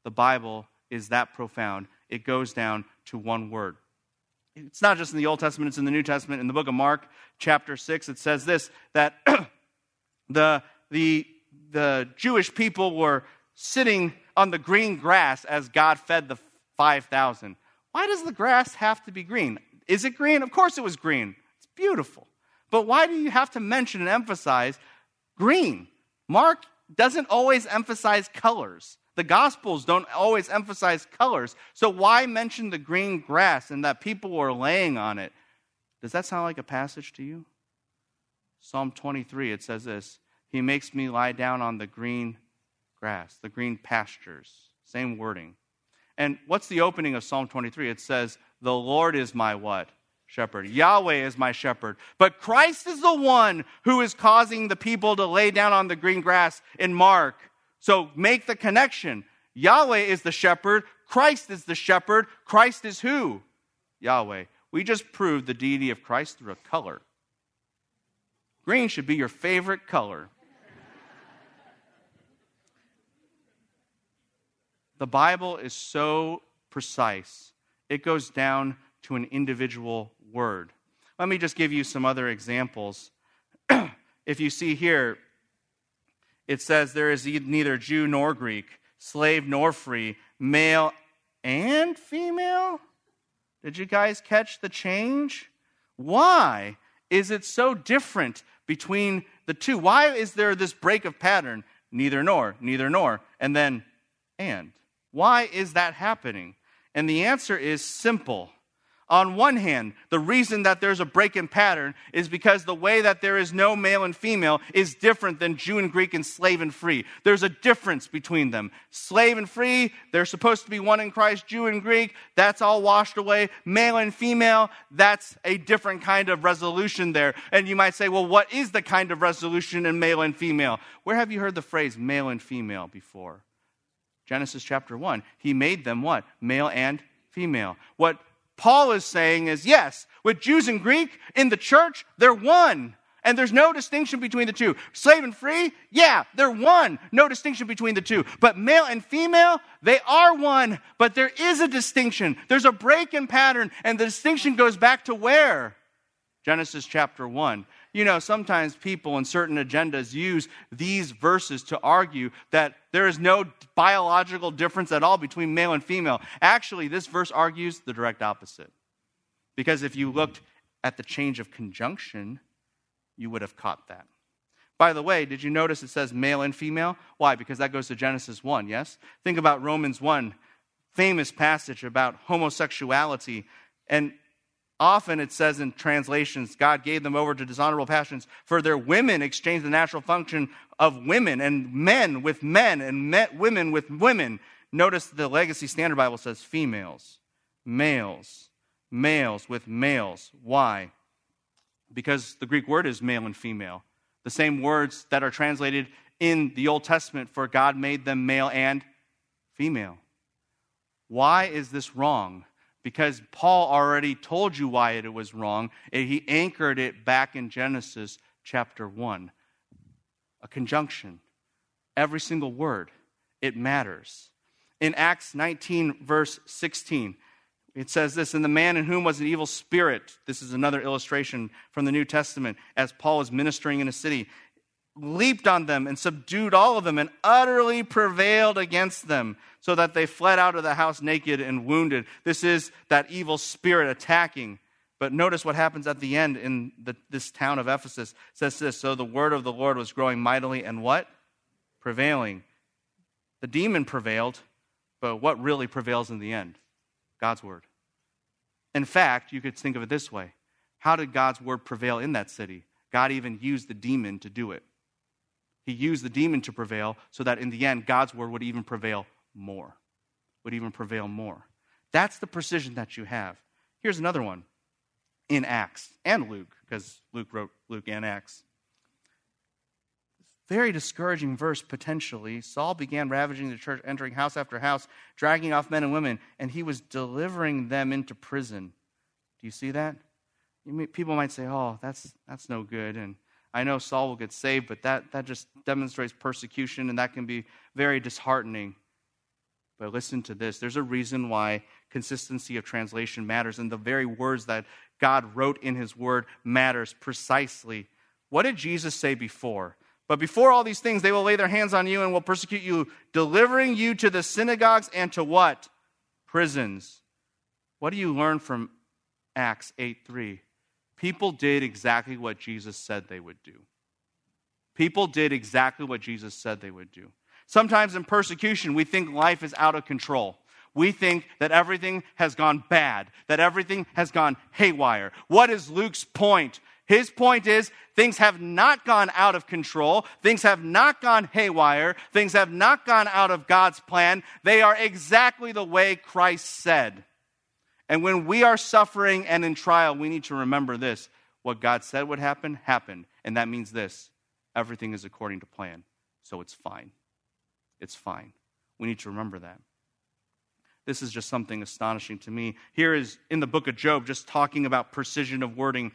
The Bible is that profound. It goes down to one word. It's not just in the Old Testament, it's in the New Testament. In the book of Mark, chapter 6, it says this that the, the, the Jewish people were sitting on the green grass as God fed the 5,000. why does the grass have to be green? Is it green? Of course it was green. It's beautiful. But why do you have to mention and emphasize green? Mark doesn't always emphasize colors. The Gospels don't always emphasize colors. So why mention the green grass and that people were laying on it? Does that sound like a passage to you? Psalm 23, it says this He makes me lie down on the green grass, the green pastures. Same wording. And what's the opening of Psalm 23? It says, The Lord is my what? Shepherd. Yahweh is my shepherd. But Christ is the one who is causing the people to lay down on the green grass in Mark. So make the connection. Yahweh is the shepherd. Christ is the shepherd. Christ is who? Yahweh. We just proved the deity of Christ through a color. Green should be your favorite color. The Bible is so precise, it goes down to an individual word. Let me just give you some other examples. if you see here, it says there is neither Jew nor Greek, slave nor free, male and female. Did you guys catch the change? Why is it so different between the two? Why is there this break of pattern? Neither nor, neither nor, and then and. Why is that happening? And the answer is simple. On one hand, the reason that there's a break in pattern is because the way that there is no male and female is different than Jew and Greek and slave and free. There's a difference between them. Slave and free, they're supposed to be one in Christ. Jew and Greek, that's all washed away. Male and female, that's a different kind of resolution there. And you might say, well, what is the kind of resolution in male and female? Where have you heard the phrase male and female before? Genesis chapter 1. He made them what? Male and female. What Paul is saying is yes, with Jews and Greek in the church, they're one. And there's no distinction between the two. Slave and free, yeah, they're one. No distinction between the two. But male and female, they are one. But there is a distinction. There's a break in pattern. And the distinction goes back to where? Genesis chapter 1. You know, sometimes people and certain agendas use these verses to argue that there is no biological difference at all between male and female. Actually, this verse argues the direct opposite. Because if you looked at the change of conjunction, you would have caught that. By the way, did you notice it says male and female? Why? Because that goes to Genesis 1, yes? Think about Romans 1, famous passage about homosexuality. And Often it says in translations, God gave them over to dishonorable passions, for their women exchanged the natural function of women, and men with men, and met women with women. Notice the Legacy Standard Bible says females, males, males with males. Why? Because the Greek word is male and female. The same words that are translated in the Old Testament for God made them male and female. Why is this wrong? Because Paul already told you why it was wrong. He anchored it back in Genesis chapter 1. A conjunction. Every single word, it matters. In Acts 19, verse 16, it says this In the man in whom was an evil spirit, this is another illustration from the New Testament, as Paul was ministering in a city, leaped on them and subdued all of them and utterly prevailed against them so that they fled out of the house naked and wounded. This is that evil spirit attacking. But notice what happens at the end in the, this town of Ephesus. It says this So the word of the Lord was growing mightily and what? Prevailing. The demon prevailed, but what really prevails in the end? God's word. In fact, you could think of it this way How did God's word prevail in that city? God even used the demon to do it. He used the demon to prevail so that in the end, God's word would even prevail more. Would even prevail more. That's the precision that you have. Here's another one in Acts and Luke, because Luke wrote Luke and Acts. Very discouraging verse, potentially. Saul began ravaging the church, entering house after house, dragging off men and women, and he was delivering them into prison. Do you see that? People might say, oh, that's, that's no good. And I know Saul will get saved, but that, that just demonstrates persecution, and that can be very disheartening. But listen to this there's a reason why consistency of translation matters, and the very words that God wrote in His Word matters precisely. What did Jesus say before? But before all these things, they will lay their hands on you and will persecute you, delivering you to the synagogues and to what? Prisons. What do you learn from Acts 8 3? People did exactly what Jesus said they would do. People did exactly what Jesus said they would do. Sometimes in persecution, we think life is out of control. We think that everything has gone bad, that everything has gone haywire. What is Luke's point? His point is things have not gone out of control. Things have not gone haywire. Things have not gone out of God's plan. They are exactly the way Christ said. And when we are suffering and in trial, we need to remember this. What God said would happen, happened. And that means this everything is according to plan. So it's fine. It's fine. We need to remember that. This is just something astonishing to me. Here is in the book of Job, just talking about precision of wording.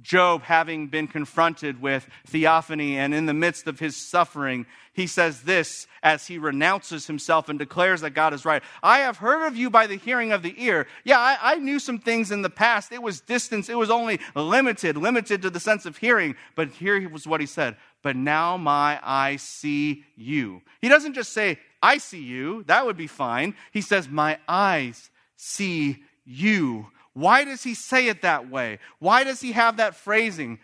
Job, having been confronted with theophany and in the midst of his suffering, he says this as he renounces himself and declares that God is right. I have heard of you by the hearing of the ear. Yeah, I, I, knew some things in the past. It was distance, it was only limited, limited to the sense of hearing. But here was what he said But now my eyes see you. He doesn't just say, I see you. That would be fine. He says, My eyes see you. Why does he say it that way? Why does he have that phrasing?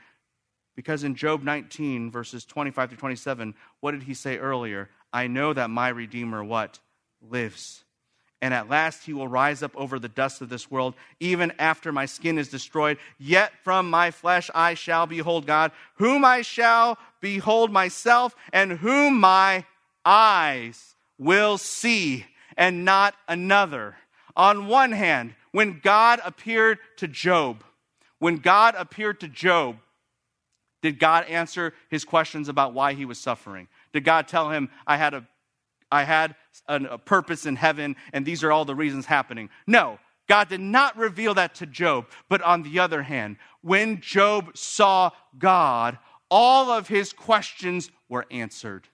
Because in Job 19, verses 25 to 27, what did he say earlier? I know that my Redeemer what? Lives. And at last he will rise up over the dust of this world, even after my skin is destroyed. Yet from my flesh I shall behold God, whom I shall behold myself, and whom my eyes will see, and not another. On one hand, when God appeared to Job, when God appeared to Job, did God answer his questions about why he was suffering? Did God tell him, I had a, I had a purpose in heaven and these are all the reasons happening? No, God did not reveal that to Job. But on the other hand, when Job saw God, all of his questions were answered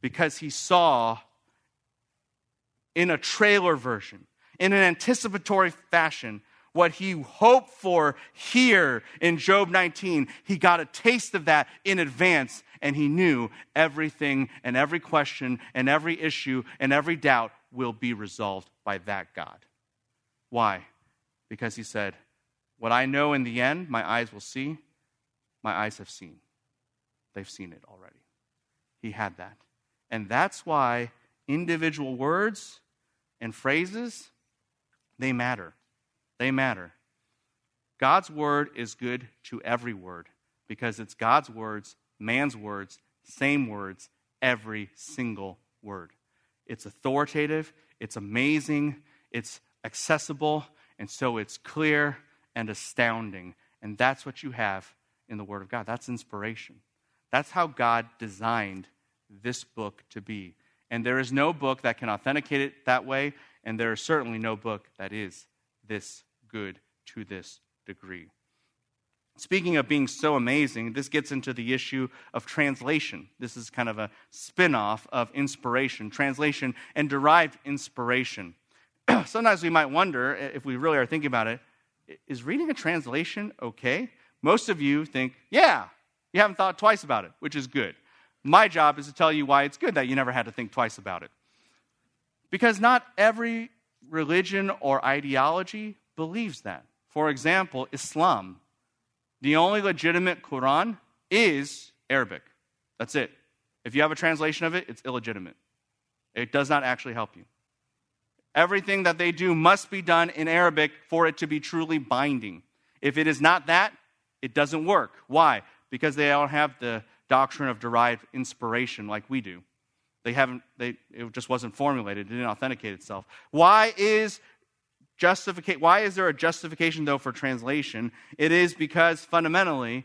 because he saw in a trailer version in an anticipatory fashion what he hoped for here in Job 19. He got a taste of that in advance, and he knew everything and every question and every issue and every doubt will be resolved by that God. Why? Because he said, What I know in the end, my eyes will see, my eyes have seen. They've seen it already. He had that. And that's why individual words and phrases they matter. They matter. God's word is good to every word because it's God's words, man's words, same words, every single word. It's authoritative, it's amazing, it's accessible, and so it's clear and astounding. And that's what you have in the Word of God. That's inspiration. That's how God designed this book to be. And there is no book that can authenticate it that way and there is certainly no book that is this good to this degree. Speaking of being so amazing, this gets into the issue of translation. This is kind of a spin off of inspiration, translation and derived inspiration. Sometimes we might wonder, if we really are thinking about it, is reading a translation okay? Most of you think, yeah, you haven't thought twice about it, which is good. My job is to tell you why it's good that you never had to think twice about it. Because not every religion or ideology believes that. For example, Islam, the only legitimate Quran is Arabic. That's it. If you have a translation of it, it's illegitimate. It does not actually help you. Everything that they do must be done in Arabic for it to be truly binding. If it is not that, it doesn't work. Why? Because they don't have the doctrine of derived inspiration like we do. They haven't, they, it just wasn't formulated, it didn't authenticate itself. Why is justification, why is there a justification though for translation? It is because fundamentally,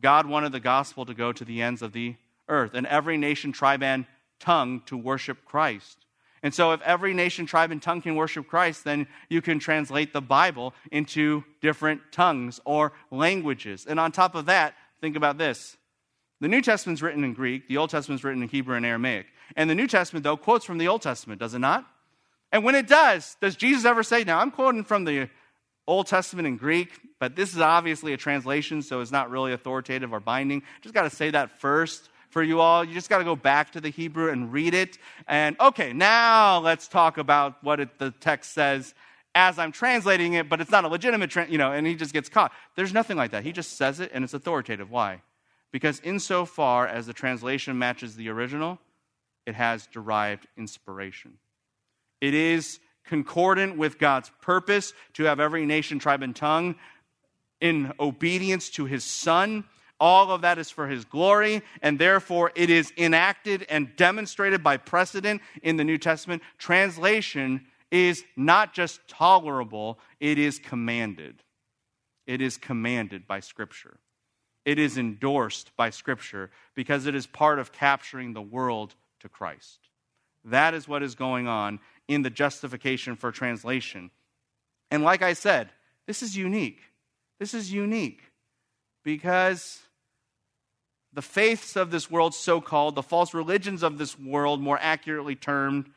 God wanted the gospel to go to the ends of the earth and every nation, tribe, and tongue to worship Christ. And so, if every nation, tribe, and tongue can worship Christ, then you can translate the Bible into different tongues or languages. And on top of that, think about this the New Testament's written in Greek, the Old Testament's written in Hebrew and Aramaic. And the New Testament, though, quotes from the Old Testament, does it not? And when it does, does Jesus ever say, now I'm quoting from the Old Testament in Greek, but this is obviously a translation, so it's not really authoritative or binding. Just got to say that first for you all. You just got to go back to the Hebrew and read it. And okay, now let's talk about what it, the text says as I'm translating it, but it's not a legitimate, tra- you know, and he just gets caught. There's nothing like that. He just says it and it's authoritative. Why? Because insofar as the translation matches the original, it has derived inspiration. It is concordant with God's purpose to have every nation, tribe, and tongue in obedience to his Son. All of that is for his glory, and therefore it is enacted and demonstrated by precedent in the New Testament. Translation is not just tolerable, it is commanded. It is commanded by Scripture. It is endorsed by Scripture because it is part of capturing the world to Christ. That is what is going on in the justification for translation. And like I said, this is unique. This is unique because the faiths of this world, so called, the false religions of this world, more accurately termed,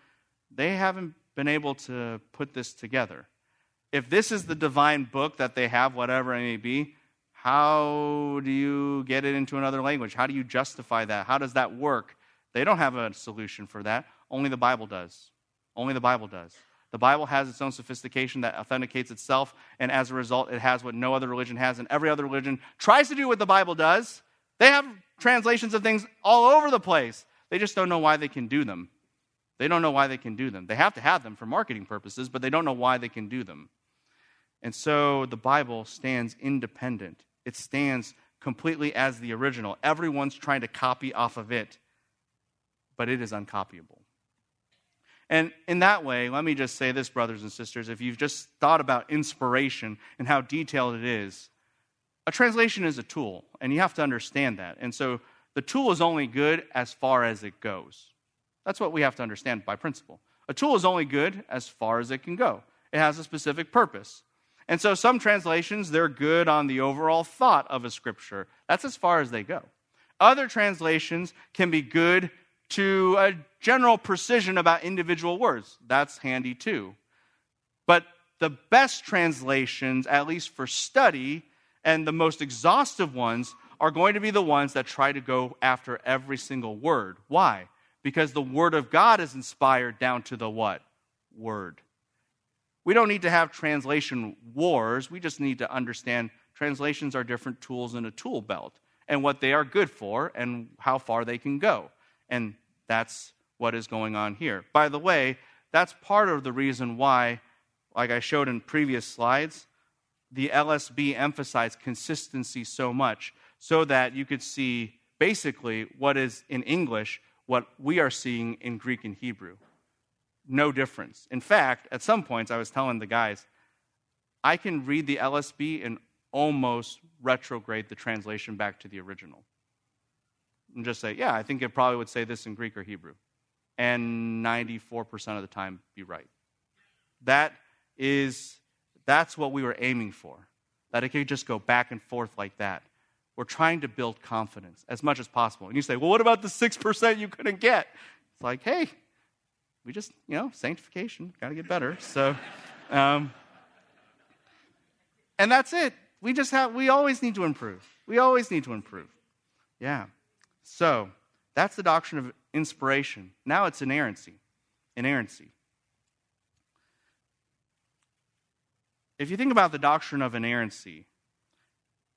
they haven't been able to put this together. If this is the divine book that they have, whatever it may be, how do you get it into another language? How do you justify that? How does that work? They don't have a solution for that. Only the Bible does. Only the Bible does. The Bible has its own sophistication that authenticates itself, and as a result, it has what no other religion has, and every other religion tries to do what the Bible does. They have translations of things all over the place. They just don't know why they can do them. They don't know why they can do them. They have to have them for marketing purposes, but they don't know why they can do them. And so the Bible stands independent, it stands completely as the original. Everyone's trying to copy off of it, but it is uncopyable. And in that way, let me just say this, brothers and sisters, if you've just thought about inspiration and how detailed it is, a translation is a tool, and you have to understand that. And so the tool is only good as far as it goes. That's what we have to understand by principle. A tool is only good as far as it can go, it has a specific purpose. And so some translations, they're good on the overall thought of a scripture. That's as far as they go. Other translations can be good to a general precision about individual words. That's handy too. But the best translations, at least for study, and the most exhaustive ones, are going to be the ones that try to go after every single word. Why? because the Word of God is inspired down to the what? Word. We don't need to have translation wars. We just need to understand translations are different tools in a tool belt and what they are good for and how far they can go. And that's what is going on here. By the way, that's part of the reason why, like I showed in previous slides, the LSB emphasized consistency so much so that you could see basically what is in English what we are seeing in Greek and Hebrew. No difference. In fact, at some points, I was telling the guys, I can read the LSB and almost retrograde the translation back to the original. And just say, yeah, I think it probably would say this in Greek or Hebrew. And 94% of the time be right. That is, that's what we were aiming for. That it could just go back and forth like that. We're trying to build confidence as much as possible. And you say, well, what about the 6% you couldn't get? It's like, hey, we just, you know, sanctification, got to get better. So, um, and that's it. We just have, we always need to improve. We always need to improve. Yeah. So, that's the doctrine of inspiration. Now it's inerrancy. Inerrancy. If you think about the doctrine of inerrancy,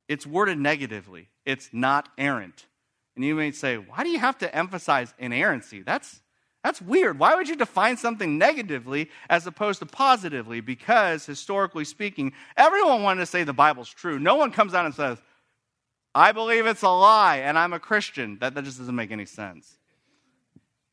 it's worded negatively. It's not errant. And you may say, why do you have to emphasize inerrancy? That's, that's weird. Why would you define something negatively as opposed to positively? Because, historically speaking, everyone wanted to say the Bible's true. No one comes out and says, I believe it's a lie and I'm a Christian. That, that just doesn't make any sense.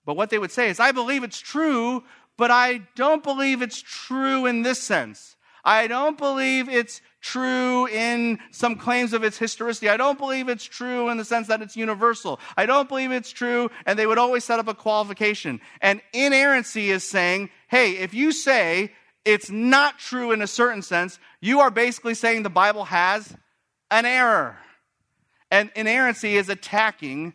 But what they would say is, I believe it's true, but I don't believe it's true in this sense. I don't believe it's true in some claims of its historicity. I don't believe it's true in the sense that it's universal. I don't believe it's true, and they would always set up a qualification. And inerrancy is saying, hey, if you say it's not true in a certain sense, you are basically saying the Bible has an error. And inerrancy is attacking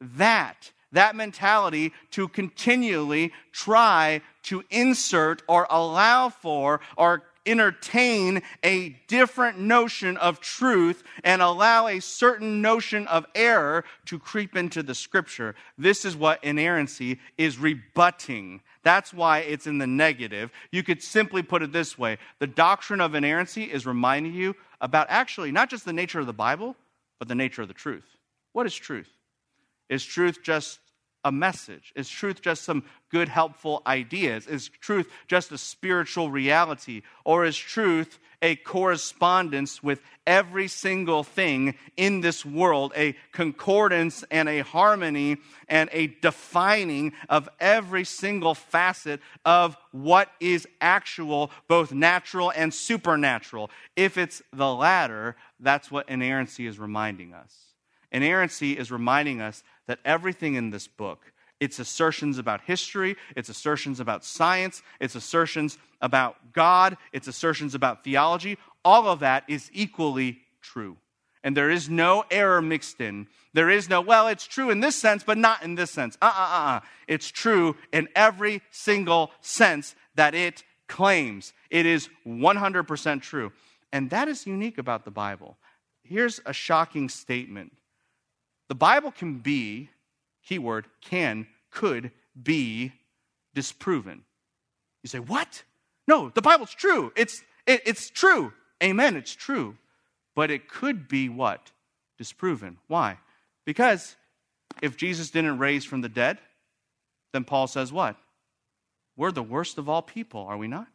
that that mentality to continually try to insert or allow for or entertain a different notion of truth and allow a certain notion of error to creep into the scripture. This is what inerrancy is rebutting. That's why it's in the negative. You could simply put it this way the doctrine of inerrancy is reminding you about actually not just the nature of the Bible, but the nature of the truth. What is truth? Is truth just a message? Is truth just some good, helpful ideas? Is truth just a spiritual reality? Or is truth a correspondence with every single thing in this world, a concordance and a harmony and a defining of every single facet of what is actual, both natural and supernatural. If it's the latter, that's what inerrancy is reminding us. Inerrancy is reminding us that everything in this book, its assertions about history, its assertions about science, its assertions about God, its assertions about theology, all of that is equally true. And there is no error mixed in. There is no, well, it's true in this sense, but not in this sense. Uh uh uh uh. It's true in every single sense that it claims. It is 100% true. And that is unique about the Bible. Here's a shocking statement the Bible can be, keyword, can, could be disproven. You say, what? No, the Bible's true. It's, it, it's true. Amen, it's true. But it could be what? Disproven. Why? Because if Jesus didn't raise from the dead, then Paul says what? We're the worst of all people, are we not?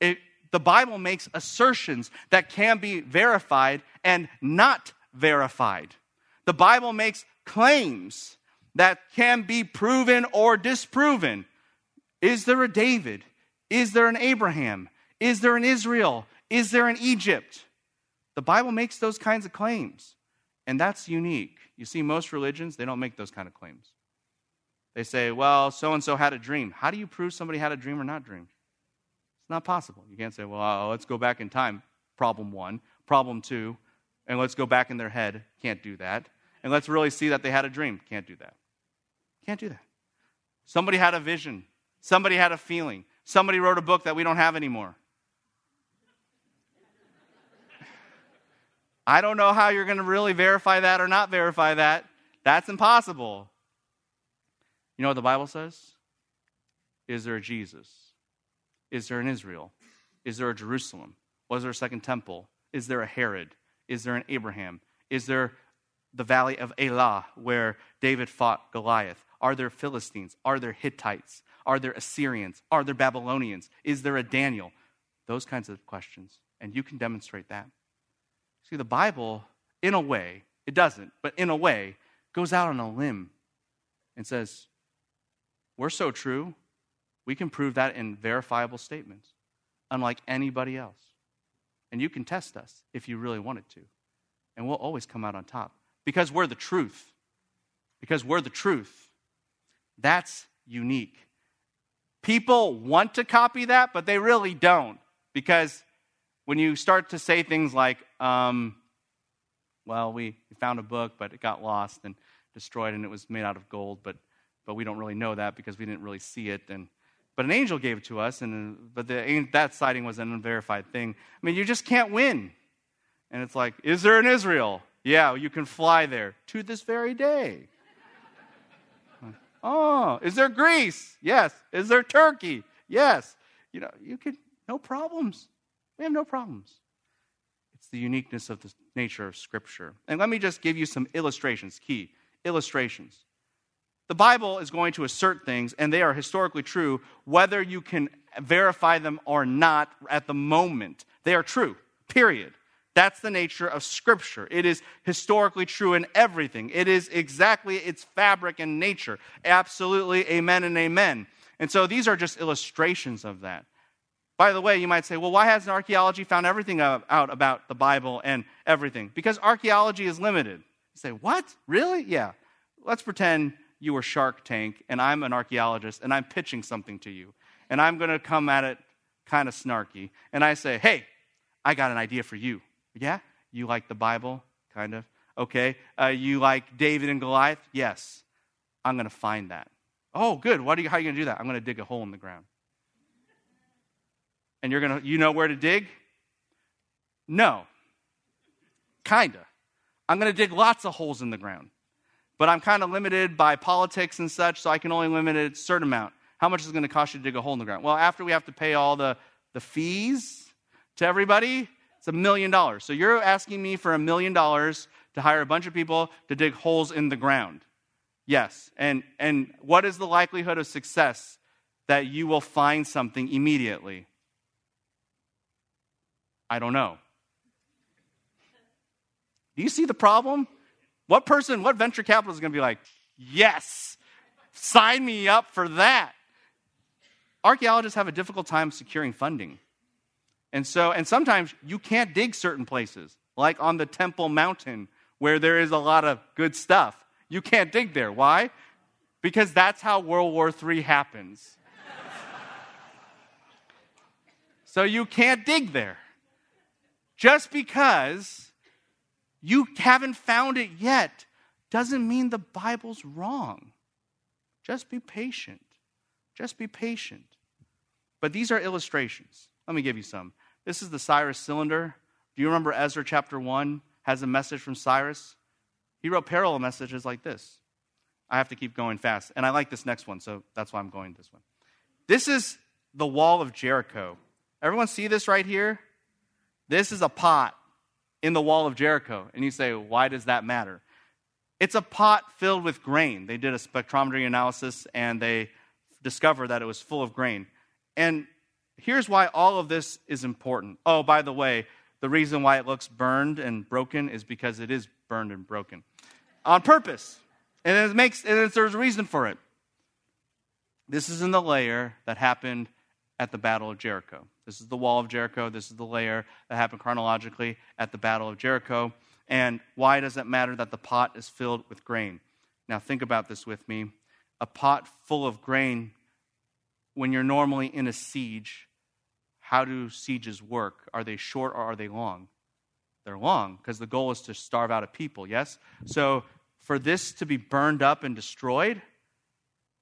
It, the Bible makes assertions that can be verified and not verified. The Bible makes claims that can be proven or disproven. Is there a David? Is there an Abraham? Is there an Israel? Is there an Egypt? The Bible makes those kinds of claims, and that's unique. You see, most religions, they don't make those kind of claims. They say, well, so and so had a dream. How do you prove somebody had a dream or not dream? It's not possible. You can't say, well, uh, let's go back in time. Problem one. Problem two, and let's go back in their head. Can't do that. And let's really see that they had a dream. Can't do that. Can't do that. Somebody had a vision. Somebody had a feeling. Somebody wrote a book that we don't have anymore. I don't know how you're going to really verify that or not verify that. That's impossible. You know what the Bible says? Is there a Jesus? Is there an Israel? Is there a Jerusalem? Was there a second temple? Is there a Herod? Is there an Abraham? Is there the valley of Elah where David fought Goliath? Are there Philistines? Are there Hittites? Are there Assyrians? Are there Babylonians? Is there a Daniel? Those kinds of questions. And you can demonstrate that. See, the Bible, in a way, it doesn't, but in a way, goes out on a limb and says, We're so true, we can prove that in verifiable statements, unlike anybody else. And you can test us if you really wanted to. And we'll always come out on top because we're the truth. Because we're the truth. That's unique. People want to copy that, but they really don't. Because when you start to say things like, um, well, we found a book, but it got lost and destroyed, and it was made out of gold, but, but we don't really know that because we didn't really see it. And, but an angel gave it to us, and, but the, that sighting was an unverified thing. I mean, you just can't win. And it's like, is there an Israel? Yeah, you can fly there to this very day. Oh, is there Greece? Yes. Is there Turkey? Yes. You know, you can, no problems. We have no problems. It's the uniqueness of the nature of Scripture. And let me just give you some illustrations, key illustrations. The Bible is going to assert things, and they are historically true, whether you can verify them or not at the moment. They are true, period. That's the nature of Scripture. It is historically true in everything, it is exactly its fabric and nature. Absolutely, amen and amen. And so these are just illustrations of that. By the way, you might say, well, why hasn't archaeology found everything out about the Bible and everything? Because archaeology is limited. You say, what? Really? Yeah. Let's pretend you were Shark Tank and I'm an archaeologist and I'm pitching something to you. And I'm going to come at it kind of snarky. And I say, hey, I got an idea for you. Yeah? You like the Bible? Kind of. Okay. Uh, you like David and Goliath? Yes. I'm going to find that. Oh, good. What are you, how are you going to do that? I'm going to dig a hole in the ground. And you're going to, you know where to dig? No. Kinda. I'm going to dig lots of holes in the ground. But I'm kind of limited by politics and such, so I can only limit it a certain amount. How much is it going to cost you to dig a hole in the ground? Well, after we have to pay all the, the fees to everybody, it's a million dollars. So you're asking me for a million dollars to hire a bunch of people to dig holes in the ground. Yes. And, and what is the likelihood of success that you will find something immediately? I don't know. Do you see the problem? What person, what venture capitalist is going to be like, yes, sign me up for that? Archaeologists have a difficult time securing funding. And so, and sometimes you can't dig certain places, like on the Temple Mountain, where there is a lot of good stuff. You can't dig there. Why? Because that's how World War III happens. so you can't dig there. Just because you haven't found it yet doesn't mean the Bible's wrong. Just be patient. Just be patient. But these are illustrations. Let me give you some. This is the Cyrus cylinder. Do you remember Ezra chapter 1 has a message from Cyrus? He wrote parallel messages like this. I have to keep going fast. And I like this next one, so that's why I'm going this one. This is the wall of Jericho. Everyone see this right here? This is a pot in the wall of Jericho. And you say, why does that matter? It's a pot filled with grain. They did a spectrometry analysis and they discovered that it was full of grain. And here's why all of this is important. Oh, by the way, the reason why it looks burned and broken is because it is burned and broken on purpose. And it makes and there's a reason for it. This is in the layer that happened at the Battle of Jericho. This is the wall of Jericho. This is the layer that happened chronologically at the Battle of Jericho. And why does it matter that the pot is filled with grain? Now, think about this with me. A pot full of grain, when you're normally in a siege, how do sieges work? Are they short or are they long? they're long because the goal is to starve out a people, yes? So for this to be burned up and destroyed,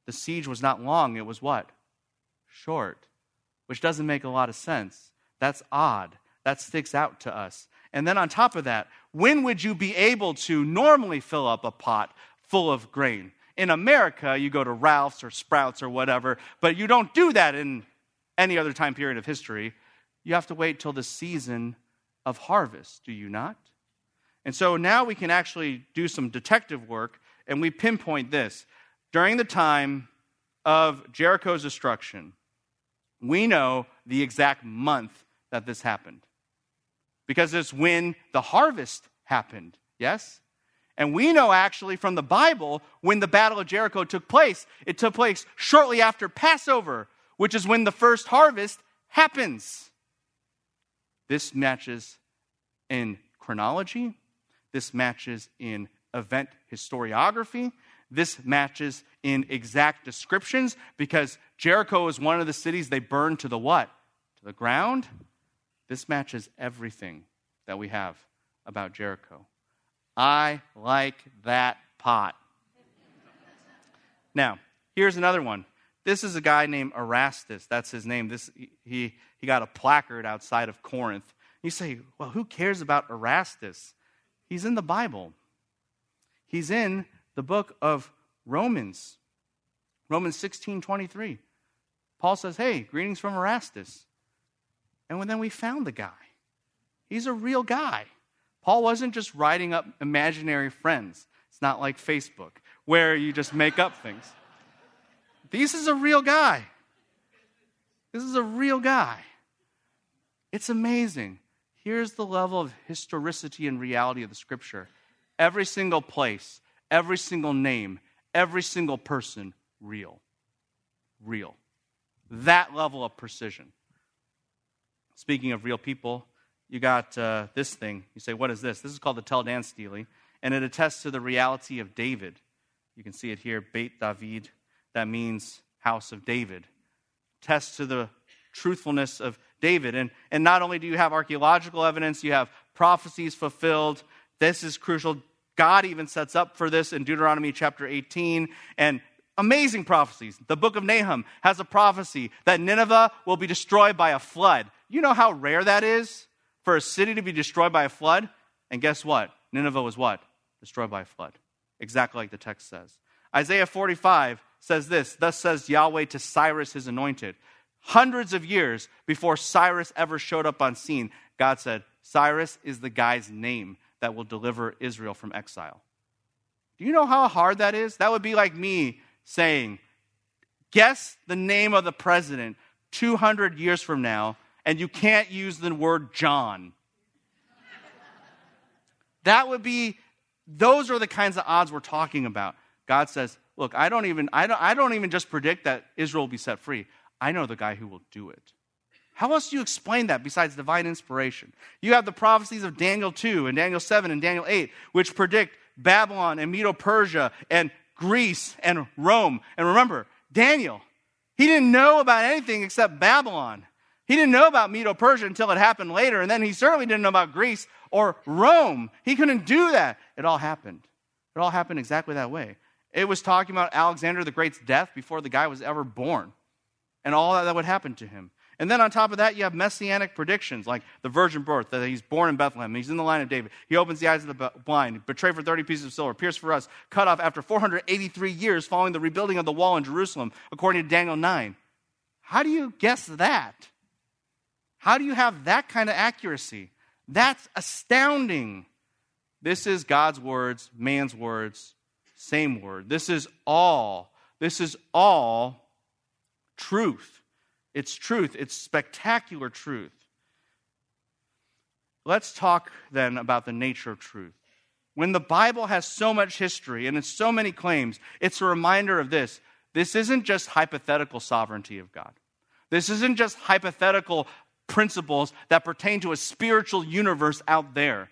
the siege was not long. It was what? Short, which doesn't make a lot of sense. That's odd. That sticks out to us. And then on top of that, when would you be able to normally fill up a pot full of grain? In America, you go to Ralph's or Sprouts or whatever, but you don't do that in any other time period of history. You have to wait till the season of harvest, do you not? And so now we can actually do some detective work and we pinpoint this. During the time of Jericho's destruction, we know the exact month that this happened because it's when the harvest happened, yes? And we know actually from the Bible when the Battle of Jericho took place. It took place shortly after Passover, which is when the first harvest happens. This matches in chronology, this matches in event historiography, this matches in exact descriptions because Jericho is one of the cities they burned to the what? To the ground. This matches everything that we have about Jericho. I like that pot. now, here's another one. This is a guy named Erastus. That's his name. This, he, he got a placard outside of Corinth. You say, well, who cares about Erastus? He's in the Bible. He's in the book of Romans. Romans 16 23. Paul says, Hey, greetings from Erastus. And then we found the guy. He's a real guy. Paul wasn't just writing up imaginary friends. It's not like Facebook, where you just make up things. This is a real guy. This is a real guy. It's amazing. Here's the level of historicity and reality of the scripture every single place, every single name, every single person, real. Real. That level of precision. Speaking of real people, you got uh, this thing. You say, What is this? This is called the Tel Dan Stele, and it attests to the reality of David. You can see it here, Beit David that means house of David. Test to the truthfulness of David. And, and not only do you have archaeological evidence, you have prophecies fulfilled. This is crucial. God even sets up for this in Deuteronomy chapter 18. And amazing prophecies. The book of Nahum has a prophecy that Nineveh will be destroyed by a flood. You know how rare that is for a city to be destroyed by a flood? And guess what? Nineveh was what? Destroyed by a flood. Exactly like the text says. Isaiah 45 says this Thus says Yahweh to Cyrus, his anointed. Hundreds of years before Cyrus ever showed up on scene, God said, Cyrus is the guy's name that will deliver Israel from exile. Do you know how hard that is? That would be like me saying, Guess the name of the president 200 years from now, and you can't use the word John. that would be, those are the kinds of odds we're talking about. God says, Look, I don't even, I don't, I don't even just predict that Israel will be set free. I know the guy who will do it. How else do you explain that besides divine inspiration? You have the prophecies of Daniel 2 and Daniel 7 and Daniel 8, which predict Babylon and Medo Persia and Greece and Rome. And remember, Daniel, he didn't know about anything except Babylon. He didn't know about Medo Persia until it happened later. And then he certainly didn't know about Greece or Rome. He couldn't do that. It all happened. It all happened exactly that way. It was talking about Alexander the Great's death before the guy was ever born and all that, that would happen to him. And then on top of that, you have messianic predictions like the virgin birth, that he's born in Bethlehem, he's in the line of David, he opens the eyes of the blind, betrayed for 30 pieces of silver, pierced for us, cut off after 483 years following the rebuilding of the wall in Jerusalem, according to Daniel 9. How do you guess that? How do you have that kind of accuracy? That's astounding. This is God's words, man's words, same word. This is all, this is all truth. It's truth, it's spectacular truth. Let's talk then about the nature of truth. When the Bible has so much history and it's so many claims, it's a reminder of this. This isn't just hypothetical sovereignty of God. This isn't just hypothetical principles that pertain to a spiritual universe out there.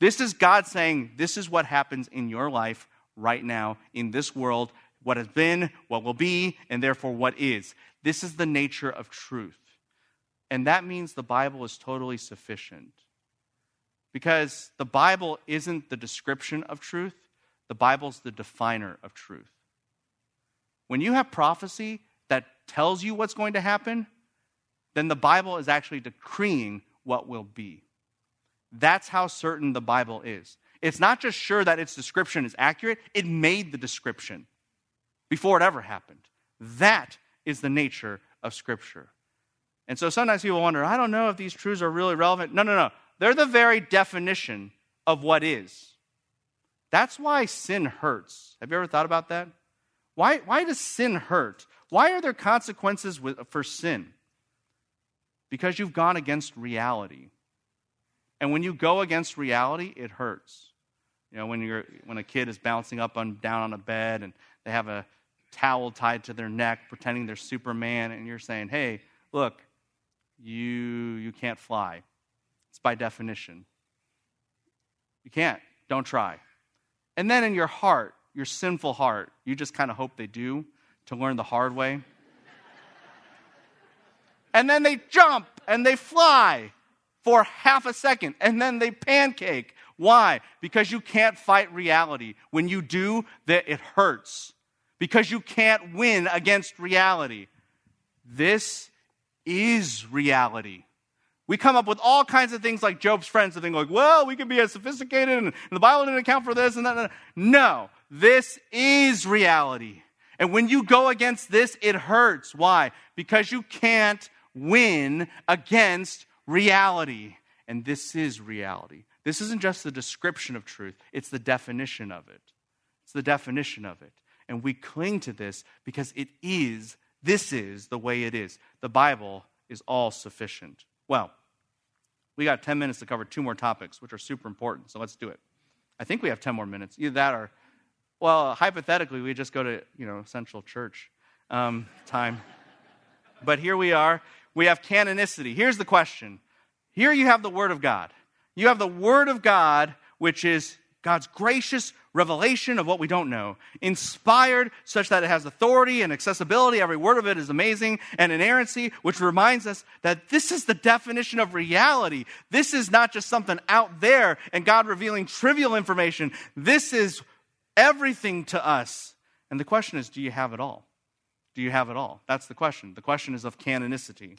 This is God saying, This is what happens in your life right now in this world, what has been, what will be, and therefore what is. This is the nature of truth. And that means the Bible is totally sufficient. Because the Bible isn't the description of truth, the Bible's the definer of truth. When you have prophecy that tells you what's going to happen, then the Bible is actually decreeing what will be. That's how certain the Bible is. It's not just sure that its description is accurate, it made the description before it ever happened. That is the nature of Scripture. And so sometimes people wonder, I don't know if these truths are really relevant. No, no, no. They're the very definition of what is. That's why sin hurts. Have you ever thought about that? Why, why does sin hurt? Why are there consequences with, for sin? Because you've gone against reality. And when you go against reality, it hurts. You know, when, you're, when a kid is bouncing up and down on a bed and they have a towel tied to their neck, pretending they're Superman, and you're saying, hey, look, you, you can't fly. It's by definition. You can't. Don't try. And then in your heart, your sinful heart, you just kind of hope they do to learn the hard way. and then they jump and they fly for half a second and then they pancake why? Because you can't fight reality. When you do, that it hurts. Because you can't win against reality. This is reality. We come up with all kinds of things like Job's friends and think like, well, we can be as sophisticated and, the Bible didn't account for this and that. No, this is reality. And when you go against this, it hurts. Why? Because you can't win against reality. And this is reality. This isn't just the description of truth, it's the definition of it. It's the definition of it. And we cling to this because it is, this is the way it is. The Bible is all sufficient. Well, we got 10 minutes to cover two more topics, which are super important, so let's do it. I think we have 10 more minutes. Either that or, well, hypothetically, we just go to, you know, Central Church um, time. but here we are. We have canonicity. Here's the question. Here you have the Word of God. You have the Word of God, which is God's gracious revelation of what we don't know, inspired such that it has authority and accessibility. Every word of it is amazing, and inerrancy, which reminds us that this is the definition of reality. This is not just something out there and God revealing trivial information. This is everything to us. And the question is, do you have it all? Do you have it all? That's the question. The question is of canonicity.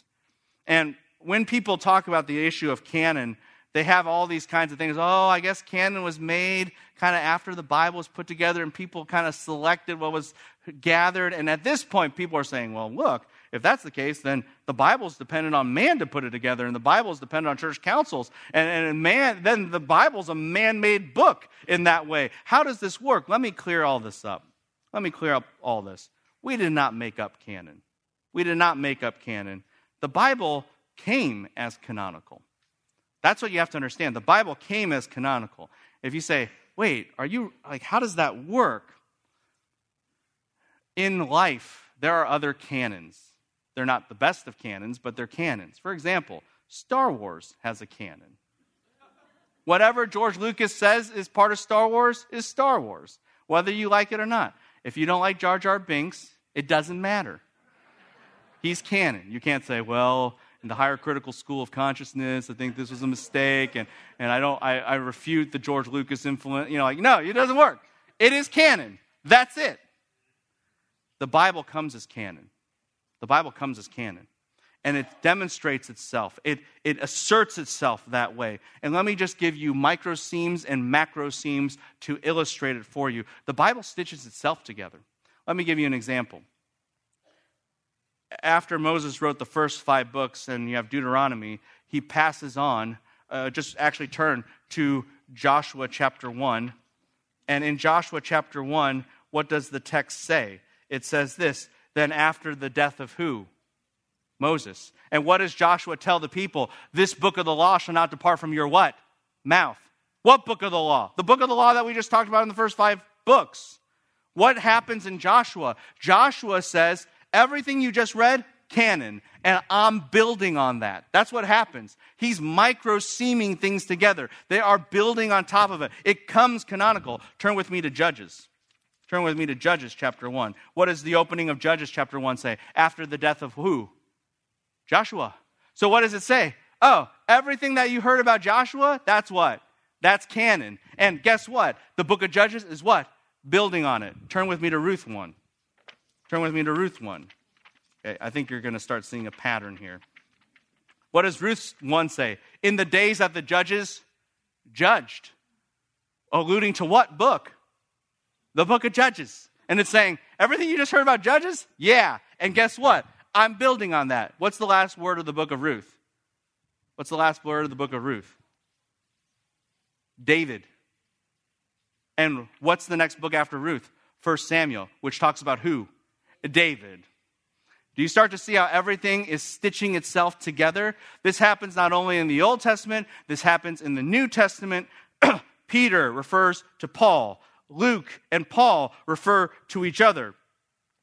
And when people talk about the issue of canon, they have all these kinds of things. Oh, I guess canon was made kind of after the Bible was put together and people kind of selected what was gathered. And at this point, people are saying, well, look, if that's the case, then the Bible's dependent on man to put it together, and the Bible's dependent on church councils. And, and man, then the Bible's a man made book in that way. How does this work? Let me clear all this up. Let me clear up all this. We did not make up canon. We did not make up canon. The Bible came as canonical. That's what you have to understand. The Bible came as canonical. If you say, wait, are you, like, how does that work? In life, there are other canons. They're not the best of canons, but they're canons. For example, Star Wars has a canon. Whatever George Lucas says is part of Star Wars is Star Wars, whether you like it or not. If you don't like Jar Jar Binks, it doesn't matter. He's canon. You can't say, well, in the higher critical school of consciousness. I think this was a mistake, and, and I don't I, I refute the George Lucas influence. You know, like, no, it doesn't work. It is canon. That's it. The Bible comes as canon. The Bible comes as canon. And it demonstrates itself. It, it asserts itself that way. And let me just give you micro seams and macro seams to illustrate it for you. The Bible stitches itself together. Let me give you an example after Moses wrote the first five books, and you have Deuteronomy, he passes on, uh, just actually turn to Joshua chapter 1. And in Joshua chapter 1, what does the text say? It says this Then after the death of who? Moses. And what does Joshua tell the people? This book of the law shall not depart from your what? Mouth. What book of the law? The book of the law that we just talked about in the first five books. What happens in Joshua? Joshua says, Everything you just read, canon, and I'm building on that. That's what happens. He's micro seaming things together. They are building on top of it. It comes canonical. Turn with me to Judges. Turn with me to Judges chapter 1. What does the opening of Judges chapter 1 say? After the death of who? Joshua. So what does it say? Oh, everything that you heard about Joshua, that's what? That's canon. And guess what? The book of Judges is what? Building on it. Turn with me to Ruth 1. Turn with me to Ruth 1. Okay, I think you're going to start seeing a pattern here. What does Ruth 1 say? In the days that the judges judged. Alluding to what book? The book of Judges. And it's saying, everything you just heard about Judges? Yeah. And guess what? I'm building on that. What's the last word of the book of Ruth? What's the last word of the book of Ruth? David. And what's the next book after Ruth? First Samuel, which talks about who? David. Do you start to see how everything is stitching itself together? This happens not only in the Old Testament, this happens in the New Testament. Peter refers to Paul, Luke and Paul refer to each other.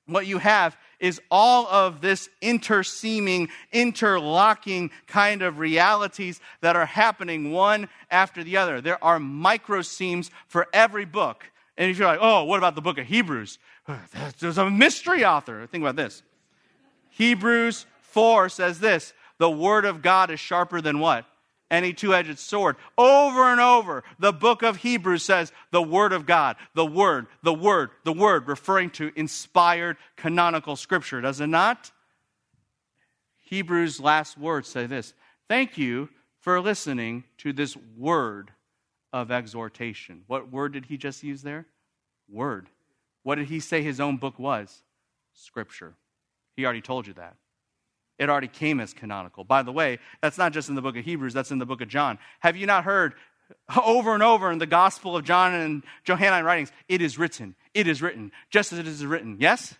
What you have is all of this interseaming, interlocking kind of realities that are happening one after the other. There are micro seams for every book. And if you're like, oh, what about the book of Hebrews? There's a mystery author. Think about this. Hebrews 4 says this the word of God is sharper than what? Any two edged sword. Over and over, the book of Hebrews says the word of God, the word, the word, the word, referring to inspired canonical scripture, does it not? Hebrews' last words say this Thank you for listening to this word of exhortation. What word did he just use there? Word. What did he say his own book was? Scripture. He already told you that. It already came as canonical. By the way, that's not just in the book of Hebrews, that's in the book of John. Have you not heard over and over in the Gospel of John and Johannine writings, it is written, it is written, just as it is written. Yes?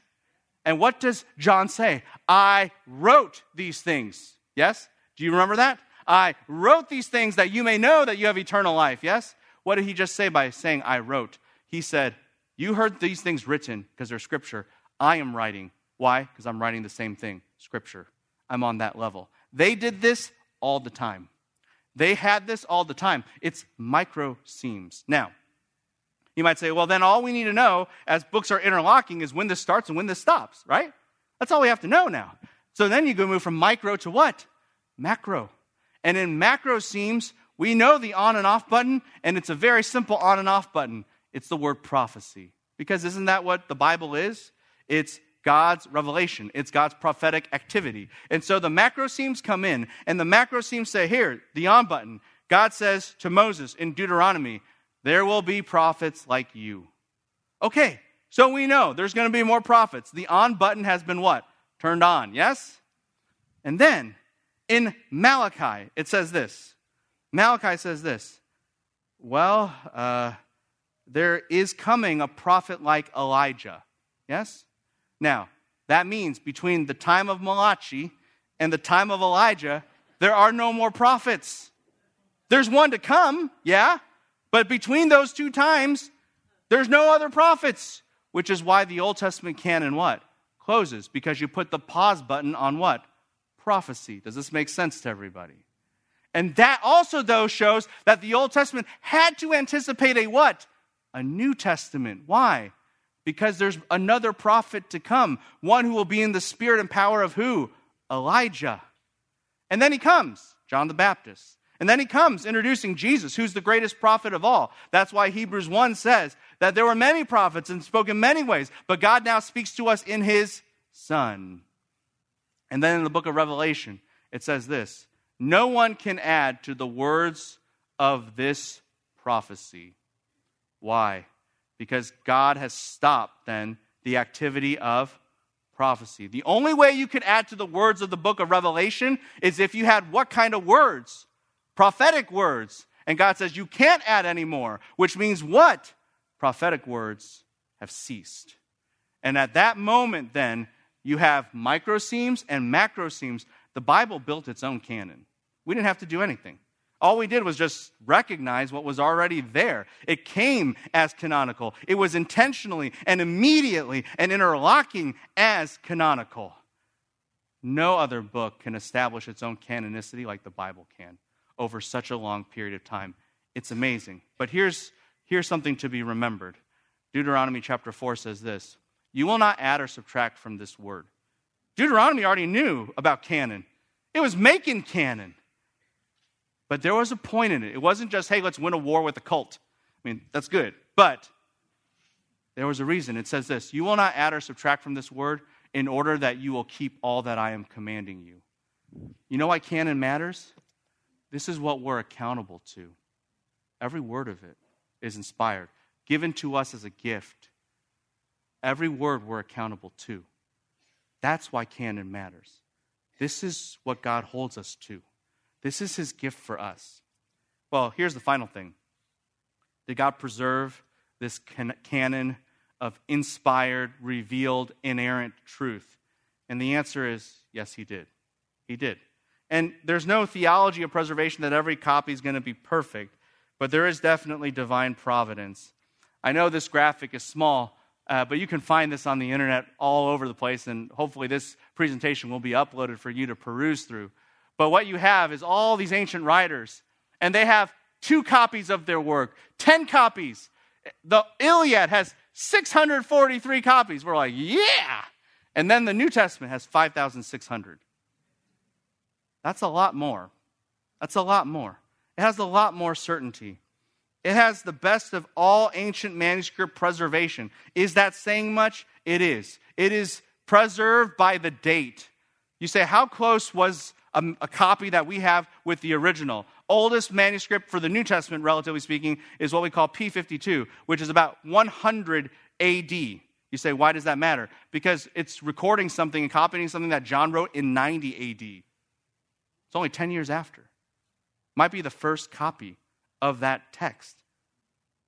And what does John say? I wrote these things. Yes? Do you remember that? I wrote these things that you may know that you have eternal life. Yes? What did he just say by saying, I wrote? He said, You heard these things written because they're scripture. I am writing. Why? Because I'm writing the same thing, scripture. I'm on that level. They did this all the time. They had this all the time. It's micro seams. Now, you might say, well, then all we need to know as books are interlocking is when this starts and when this stops, right? That's all we have to know now. So then you go move from micro to what? Macro. And in macro seams, we know the on and off button, and it's a very simple on and off button. It's the word prophecy. Because isn't that what the Bible is? It's God's revelation, it's God's prophetic activity. And so the macro seams come in, and the macro seams say, Here, the on button. God says to Moses in Deuteronomy, There will be prophets like you. Okay, so we know there's going to be more prophets. The on button has been what? Turned on, yes? And then in Malachi, it says this. Malachi says this. Well, uh, there is coming a prophet like Elijah. Yes? Now, that means between the time of Malachi and the time of Elijah, there are no more prophets. There's one to come, yeah, but between those two times, there's no other prophets, which is why the Old Testament canon what? Closes because you put the pause button on what? Prophecy. Does this make sense to everybody? And that also though shows that the Old Testament had to anticipate a what? A New Testament. Why? Because there's another prophet to come, one who will be in the spirit and power of who? Elijah. And then he comes, John the Baptist. And then he comes introducing Jesus, who's the greatest prophet of all. That's why Hebrews 1 says that there were many prophets and spoke in many ways, but God now speaks to us in his Son. And then in the book of Revelation, it says this No one can add to the words of this prophecy. Why? Because God has stopped then the activity of prophecy. The only way you could add to the words of the book of Revelation is if you had what kind of words? Prophetic words. And God says you can't add anymore, which means what? Prophetic words have ceased. And at that moment, then, you have micro seams and macro seams. The Bible built its own canon. We didn't have to do anything. All we did was just recognize what was already there. It came as canonical. It was intentionally and immediately and interlocking as canonical. No other book can establish its own canonicity like the Bible can over such a long period of time. It's amazing. But here's, here's something to be remembered Deuteronomy chapter 4 says this You will not add or subtract from this word. Deuteronomy already knew about canon, it was making canon. But there was a point in it. It wasn't just, hey, let's win a war with a cult. I mean, that's good. But there was a reason. It says this You will not add or subtract from this word in order that you will keep all that I am commanding you. You know why canon matters? This is what we're accountable to. Every word of it is inspired, given to us as a gift. Every word we're accountable to. That's why canon matters. This is what God holds us to. This is his gift for us. Well, here's the final thing Did God preserve this can- canon of inspired, revealed, inerrant truth? And the answer is yes, he did. He did. And there's no theology of preservation that every copy is going to be perfect, but there is definitely divine providence. I know this graphic is small, uh, but you can find this on the internet all over the place, and hopefully, this presentation will be uploaded for you to peruse through. But what you have is all these ancient writers, and they have two copies of their work, 10 copies. The Iliad has 643 copies. We're like, yeah. And then the New Testament has 5,600. That's a lot more. That's a lot more. It has a lot more certainty. It has the best of all ancient manuscript preservation. Is that saying much? It is. It is preserved by the date. You say, how close was a, a, copy that we have with the original. Oldest manuscript for the New Testament, relatively speaking, is what we call P52, which is about 100 AD. You say, why does that matter? Because it's recording something and copying something that John wrote in 90 AD. It's only 10 years after. Might be the first copy of that text.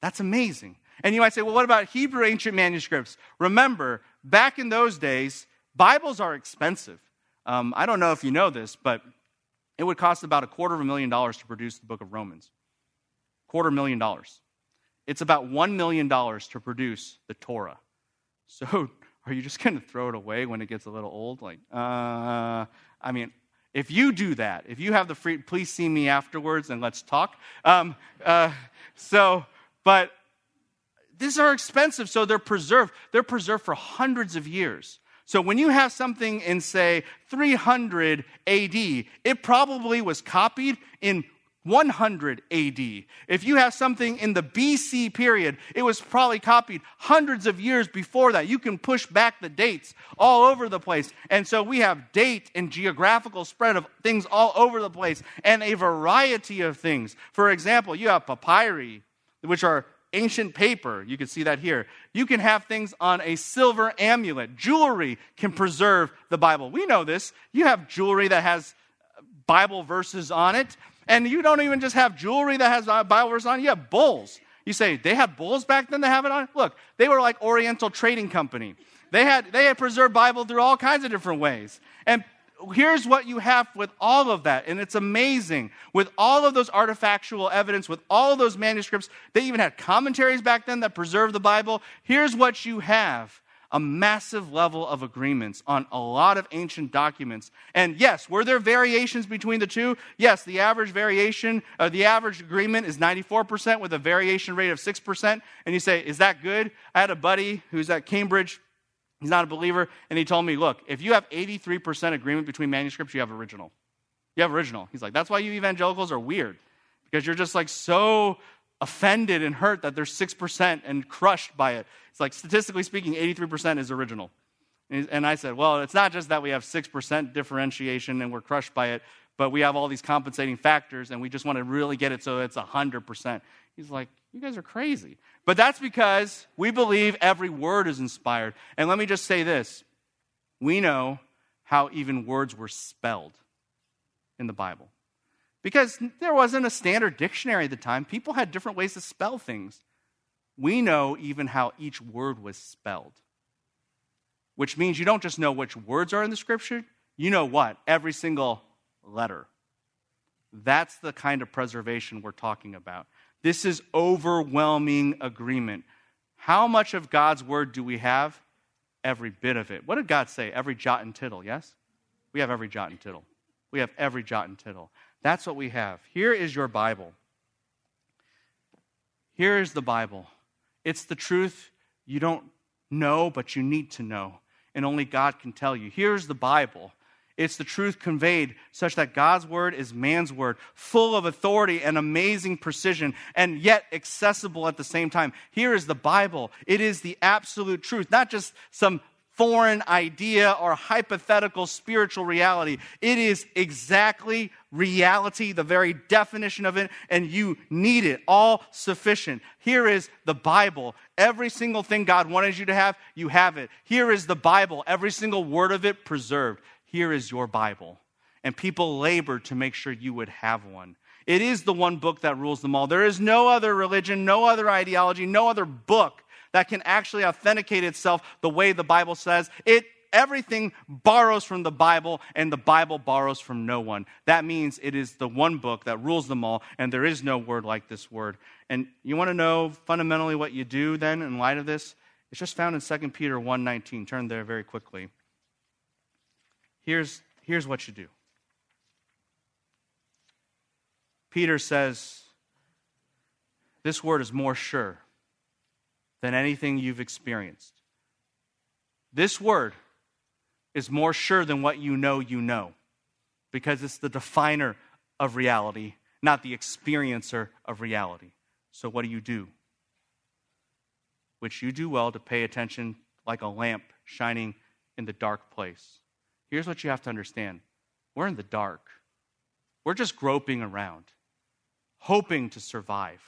That's amazing. And you might say, well, what about Hebrew ancient manuscripts? Remember, back in those days, Bibles are expensive. Um, I don't know if you know this, but it would cost about a quarter of a million dollars to produce the book of Romans. Quarter million dollars. It's about $1 million to produce the Torah. So are you just going to throw it away when it gets a little old? Like, uh, I mean, if you do that, if you have the free, please see me afterwards and let's talk. Um, uh, so, but these are expensive, so they're preserved. They're preserved for hundreds of years. So when you have something in, say, 300 AD, it probably was copied in 100 AD. If you have something in the BC period, it was probably copied hundreds of years before that. You can push back the dates all over the place. And so we have date and geographical spread of things all over the place and a variety of things. For example, you have papyri, which are ancient paper. You can see that here. You can have things on a silver amulet. Jewelry can preserve the Bible. We know this. You have jewelry that has Bible verses on it. And you don't even just have jewelry that has Bible verses on it, you have bulls. You say, they had bulls back then to have it on? Look, they were like Oriental Trading Company. They had, they had preserved Bible through all kinds of different ways. And here's what you have with all of that, and it's amazing. With all of those artifactual evidence, with all of those manuscripts, they even had commentaries back then that preserved the Bible. Here's what you have a massive level of agreements on a lot of ancient documents. And yes, were there variations between the two? Yes, the average variation, uh, the average agreement is 94% with a variation rate of 6%. And you say, is that good? I had a buddy who's at Cambridge. He's not a believer. And he told me, look, if you have 83% agreement between manuscripts, you have original. You have original. He's like, that's why you evangelicals are weird. Because you're just like so offended and hurt that there's 6% and crushed by it. It's like, statistically speaking, 83% is original. And I said, well, it's not just that we have 6% differentiation and we're crushed by it, but we have all these compensating factors and we just want to really get it so it's 100%. He's like, you guys are crazy. But that's because we believe every word is inspired. And let me just say this we know how even words were spelled in the Bible because there wasn't a standard dictionary at the time. People had different ways to spell things. We know even how each word was spelled, which means you don't just know which words are in the scripture, you know what? Every single letter. That's the kind of preservation we're talking about. This is overwhelming agreement. How much of God's word do we have? Every bit of it. What did God say? Every jot and tittle, yes? We have every jot and tittle. We have every jot and tittle. That's what we have. Here is your Bible. Here is the Bible. It's the truth you don't know, but you need to know, and only God can tell you. Here's the Bible. It's the truth conveyed such that God's word is man's word, full of authority and amazing precision, and yet accessible at the same time. Here is the Bible. It is the absolute truth, not just some foreign idea or hypothetical spiritual reality. It is exactly reality, the very definition of it, and you need it, all sufficient. Here is the Bible. Every single thing God wanted you to have, you have it. Here is the Bible, every single word of it preserved. Here is your Bible. And people labored to make sure you would have one. It is the one book that rules them all. There is no other religion, no other ideology, no other book that can actually authenticate itself the way the Bible says. It everything borrows from the Bible, and the Bible borrows from no one. That means it is the one book that rules them all, and there is no word like this word. And you want to know fundamentally what you do then in light of this? It's just found in 2 Peter 1:19. Turn there very quickly. Here's, here's what you do. Peter says, This word is more sure than anything you've experienced. This word is more sure than what you know you know because it's the definer of reality, not the experiencer of reality. So, what do you do? Which you do well to pay attention like a lamp shining in the dark place. Here's what you have to understand we're in the dark, we're just groping around, hoping to survive.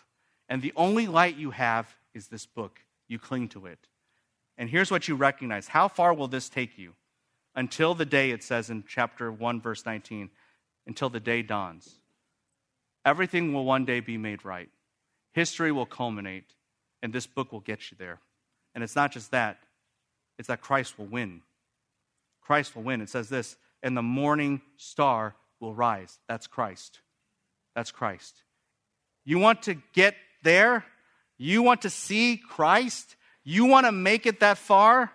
And the only light you have is this book. You cling to it. And here's what you recognize how far will this take you? Until the day, it says in chapter 1, verse 19, until the day dawns. Everything will one day be made right. History will culminate, and this book will get you there. And it's not just that, it's that Christ will win. Christ will win. It says this, and the morning star will rise. That's Christ. That's Christ. You want to get there? You want to see Christ? You want to make it that far?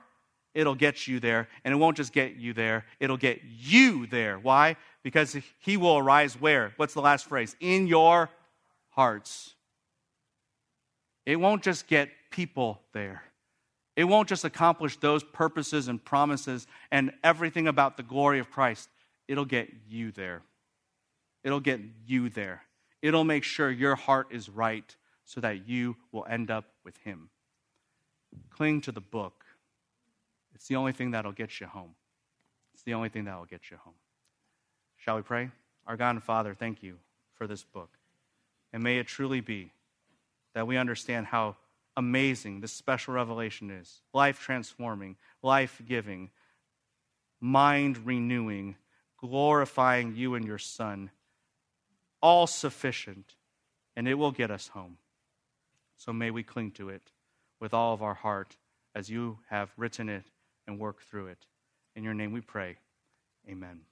It'll get you there. And it won't just get you there, it'll get you there. Why? Because he will arise where? What's the last phrase? In your hearts. It won't just get people there. It won't just accomplish those purposes and promises and everything about the glory of Christ. It'll get you there. It'll get you there. It'll make sure your heart is right so that you will end up with Him. Cling to the book. It's the only thing that'll get you home. It's the only thing that will get you home. Shall we pray? Our God and Father, thank you for this book. And may it truly be that we understand how amazing this special revelation is life transforming, life giving, mind renewing, glorifying you and your Son, all sufficient, and it will get us home. So may we cling to it with all of our heart as you have written it and worked through it. In your name we pray. Amen.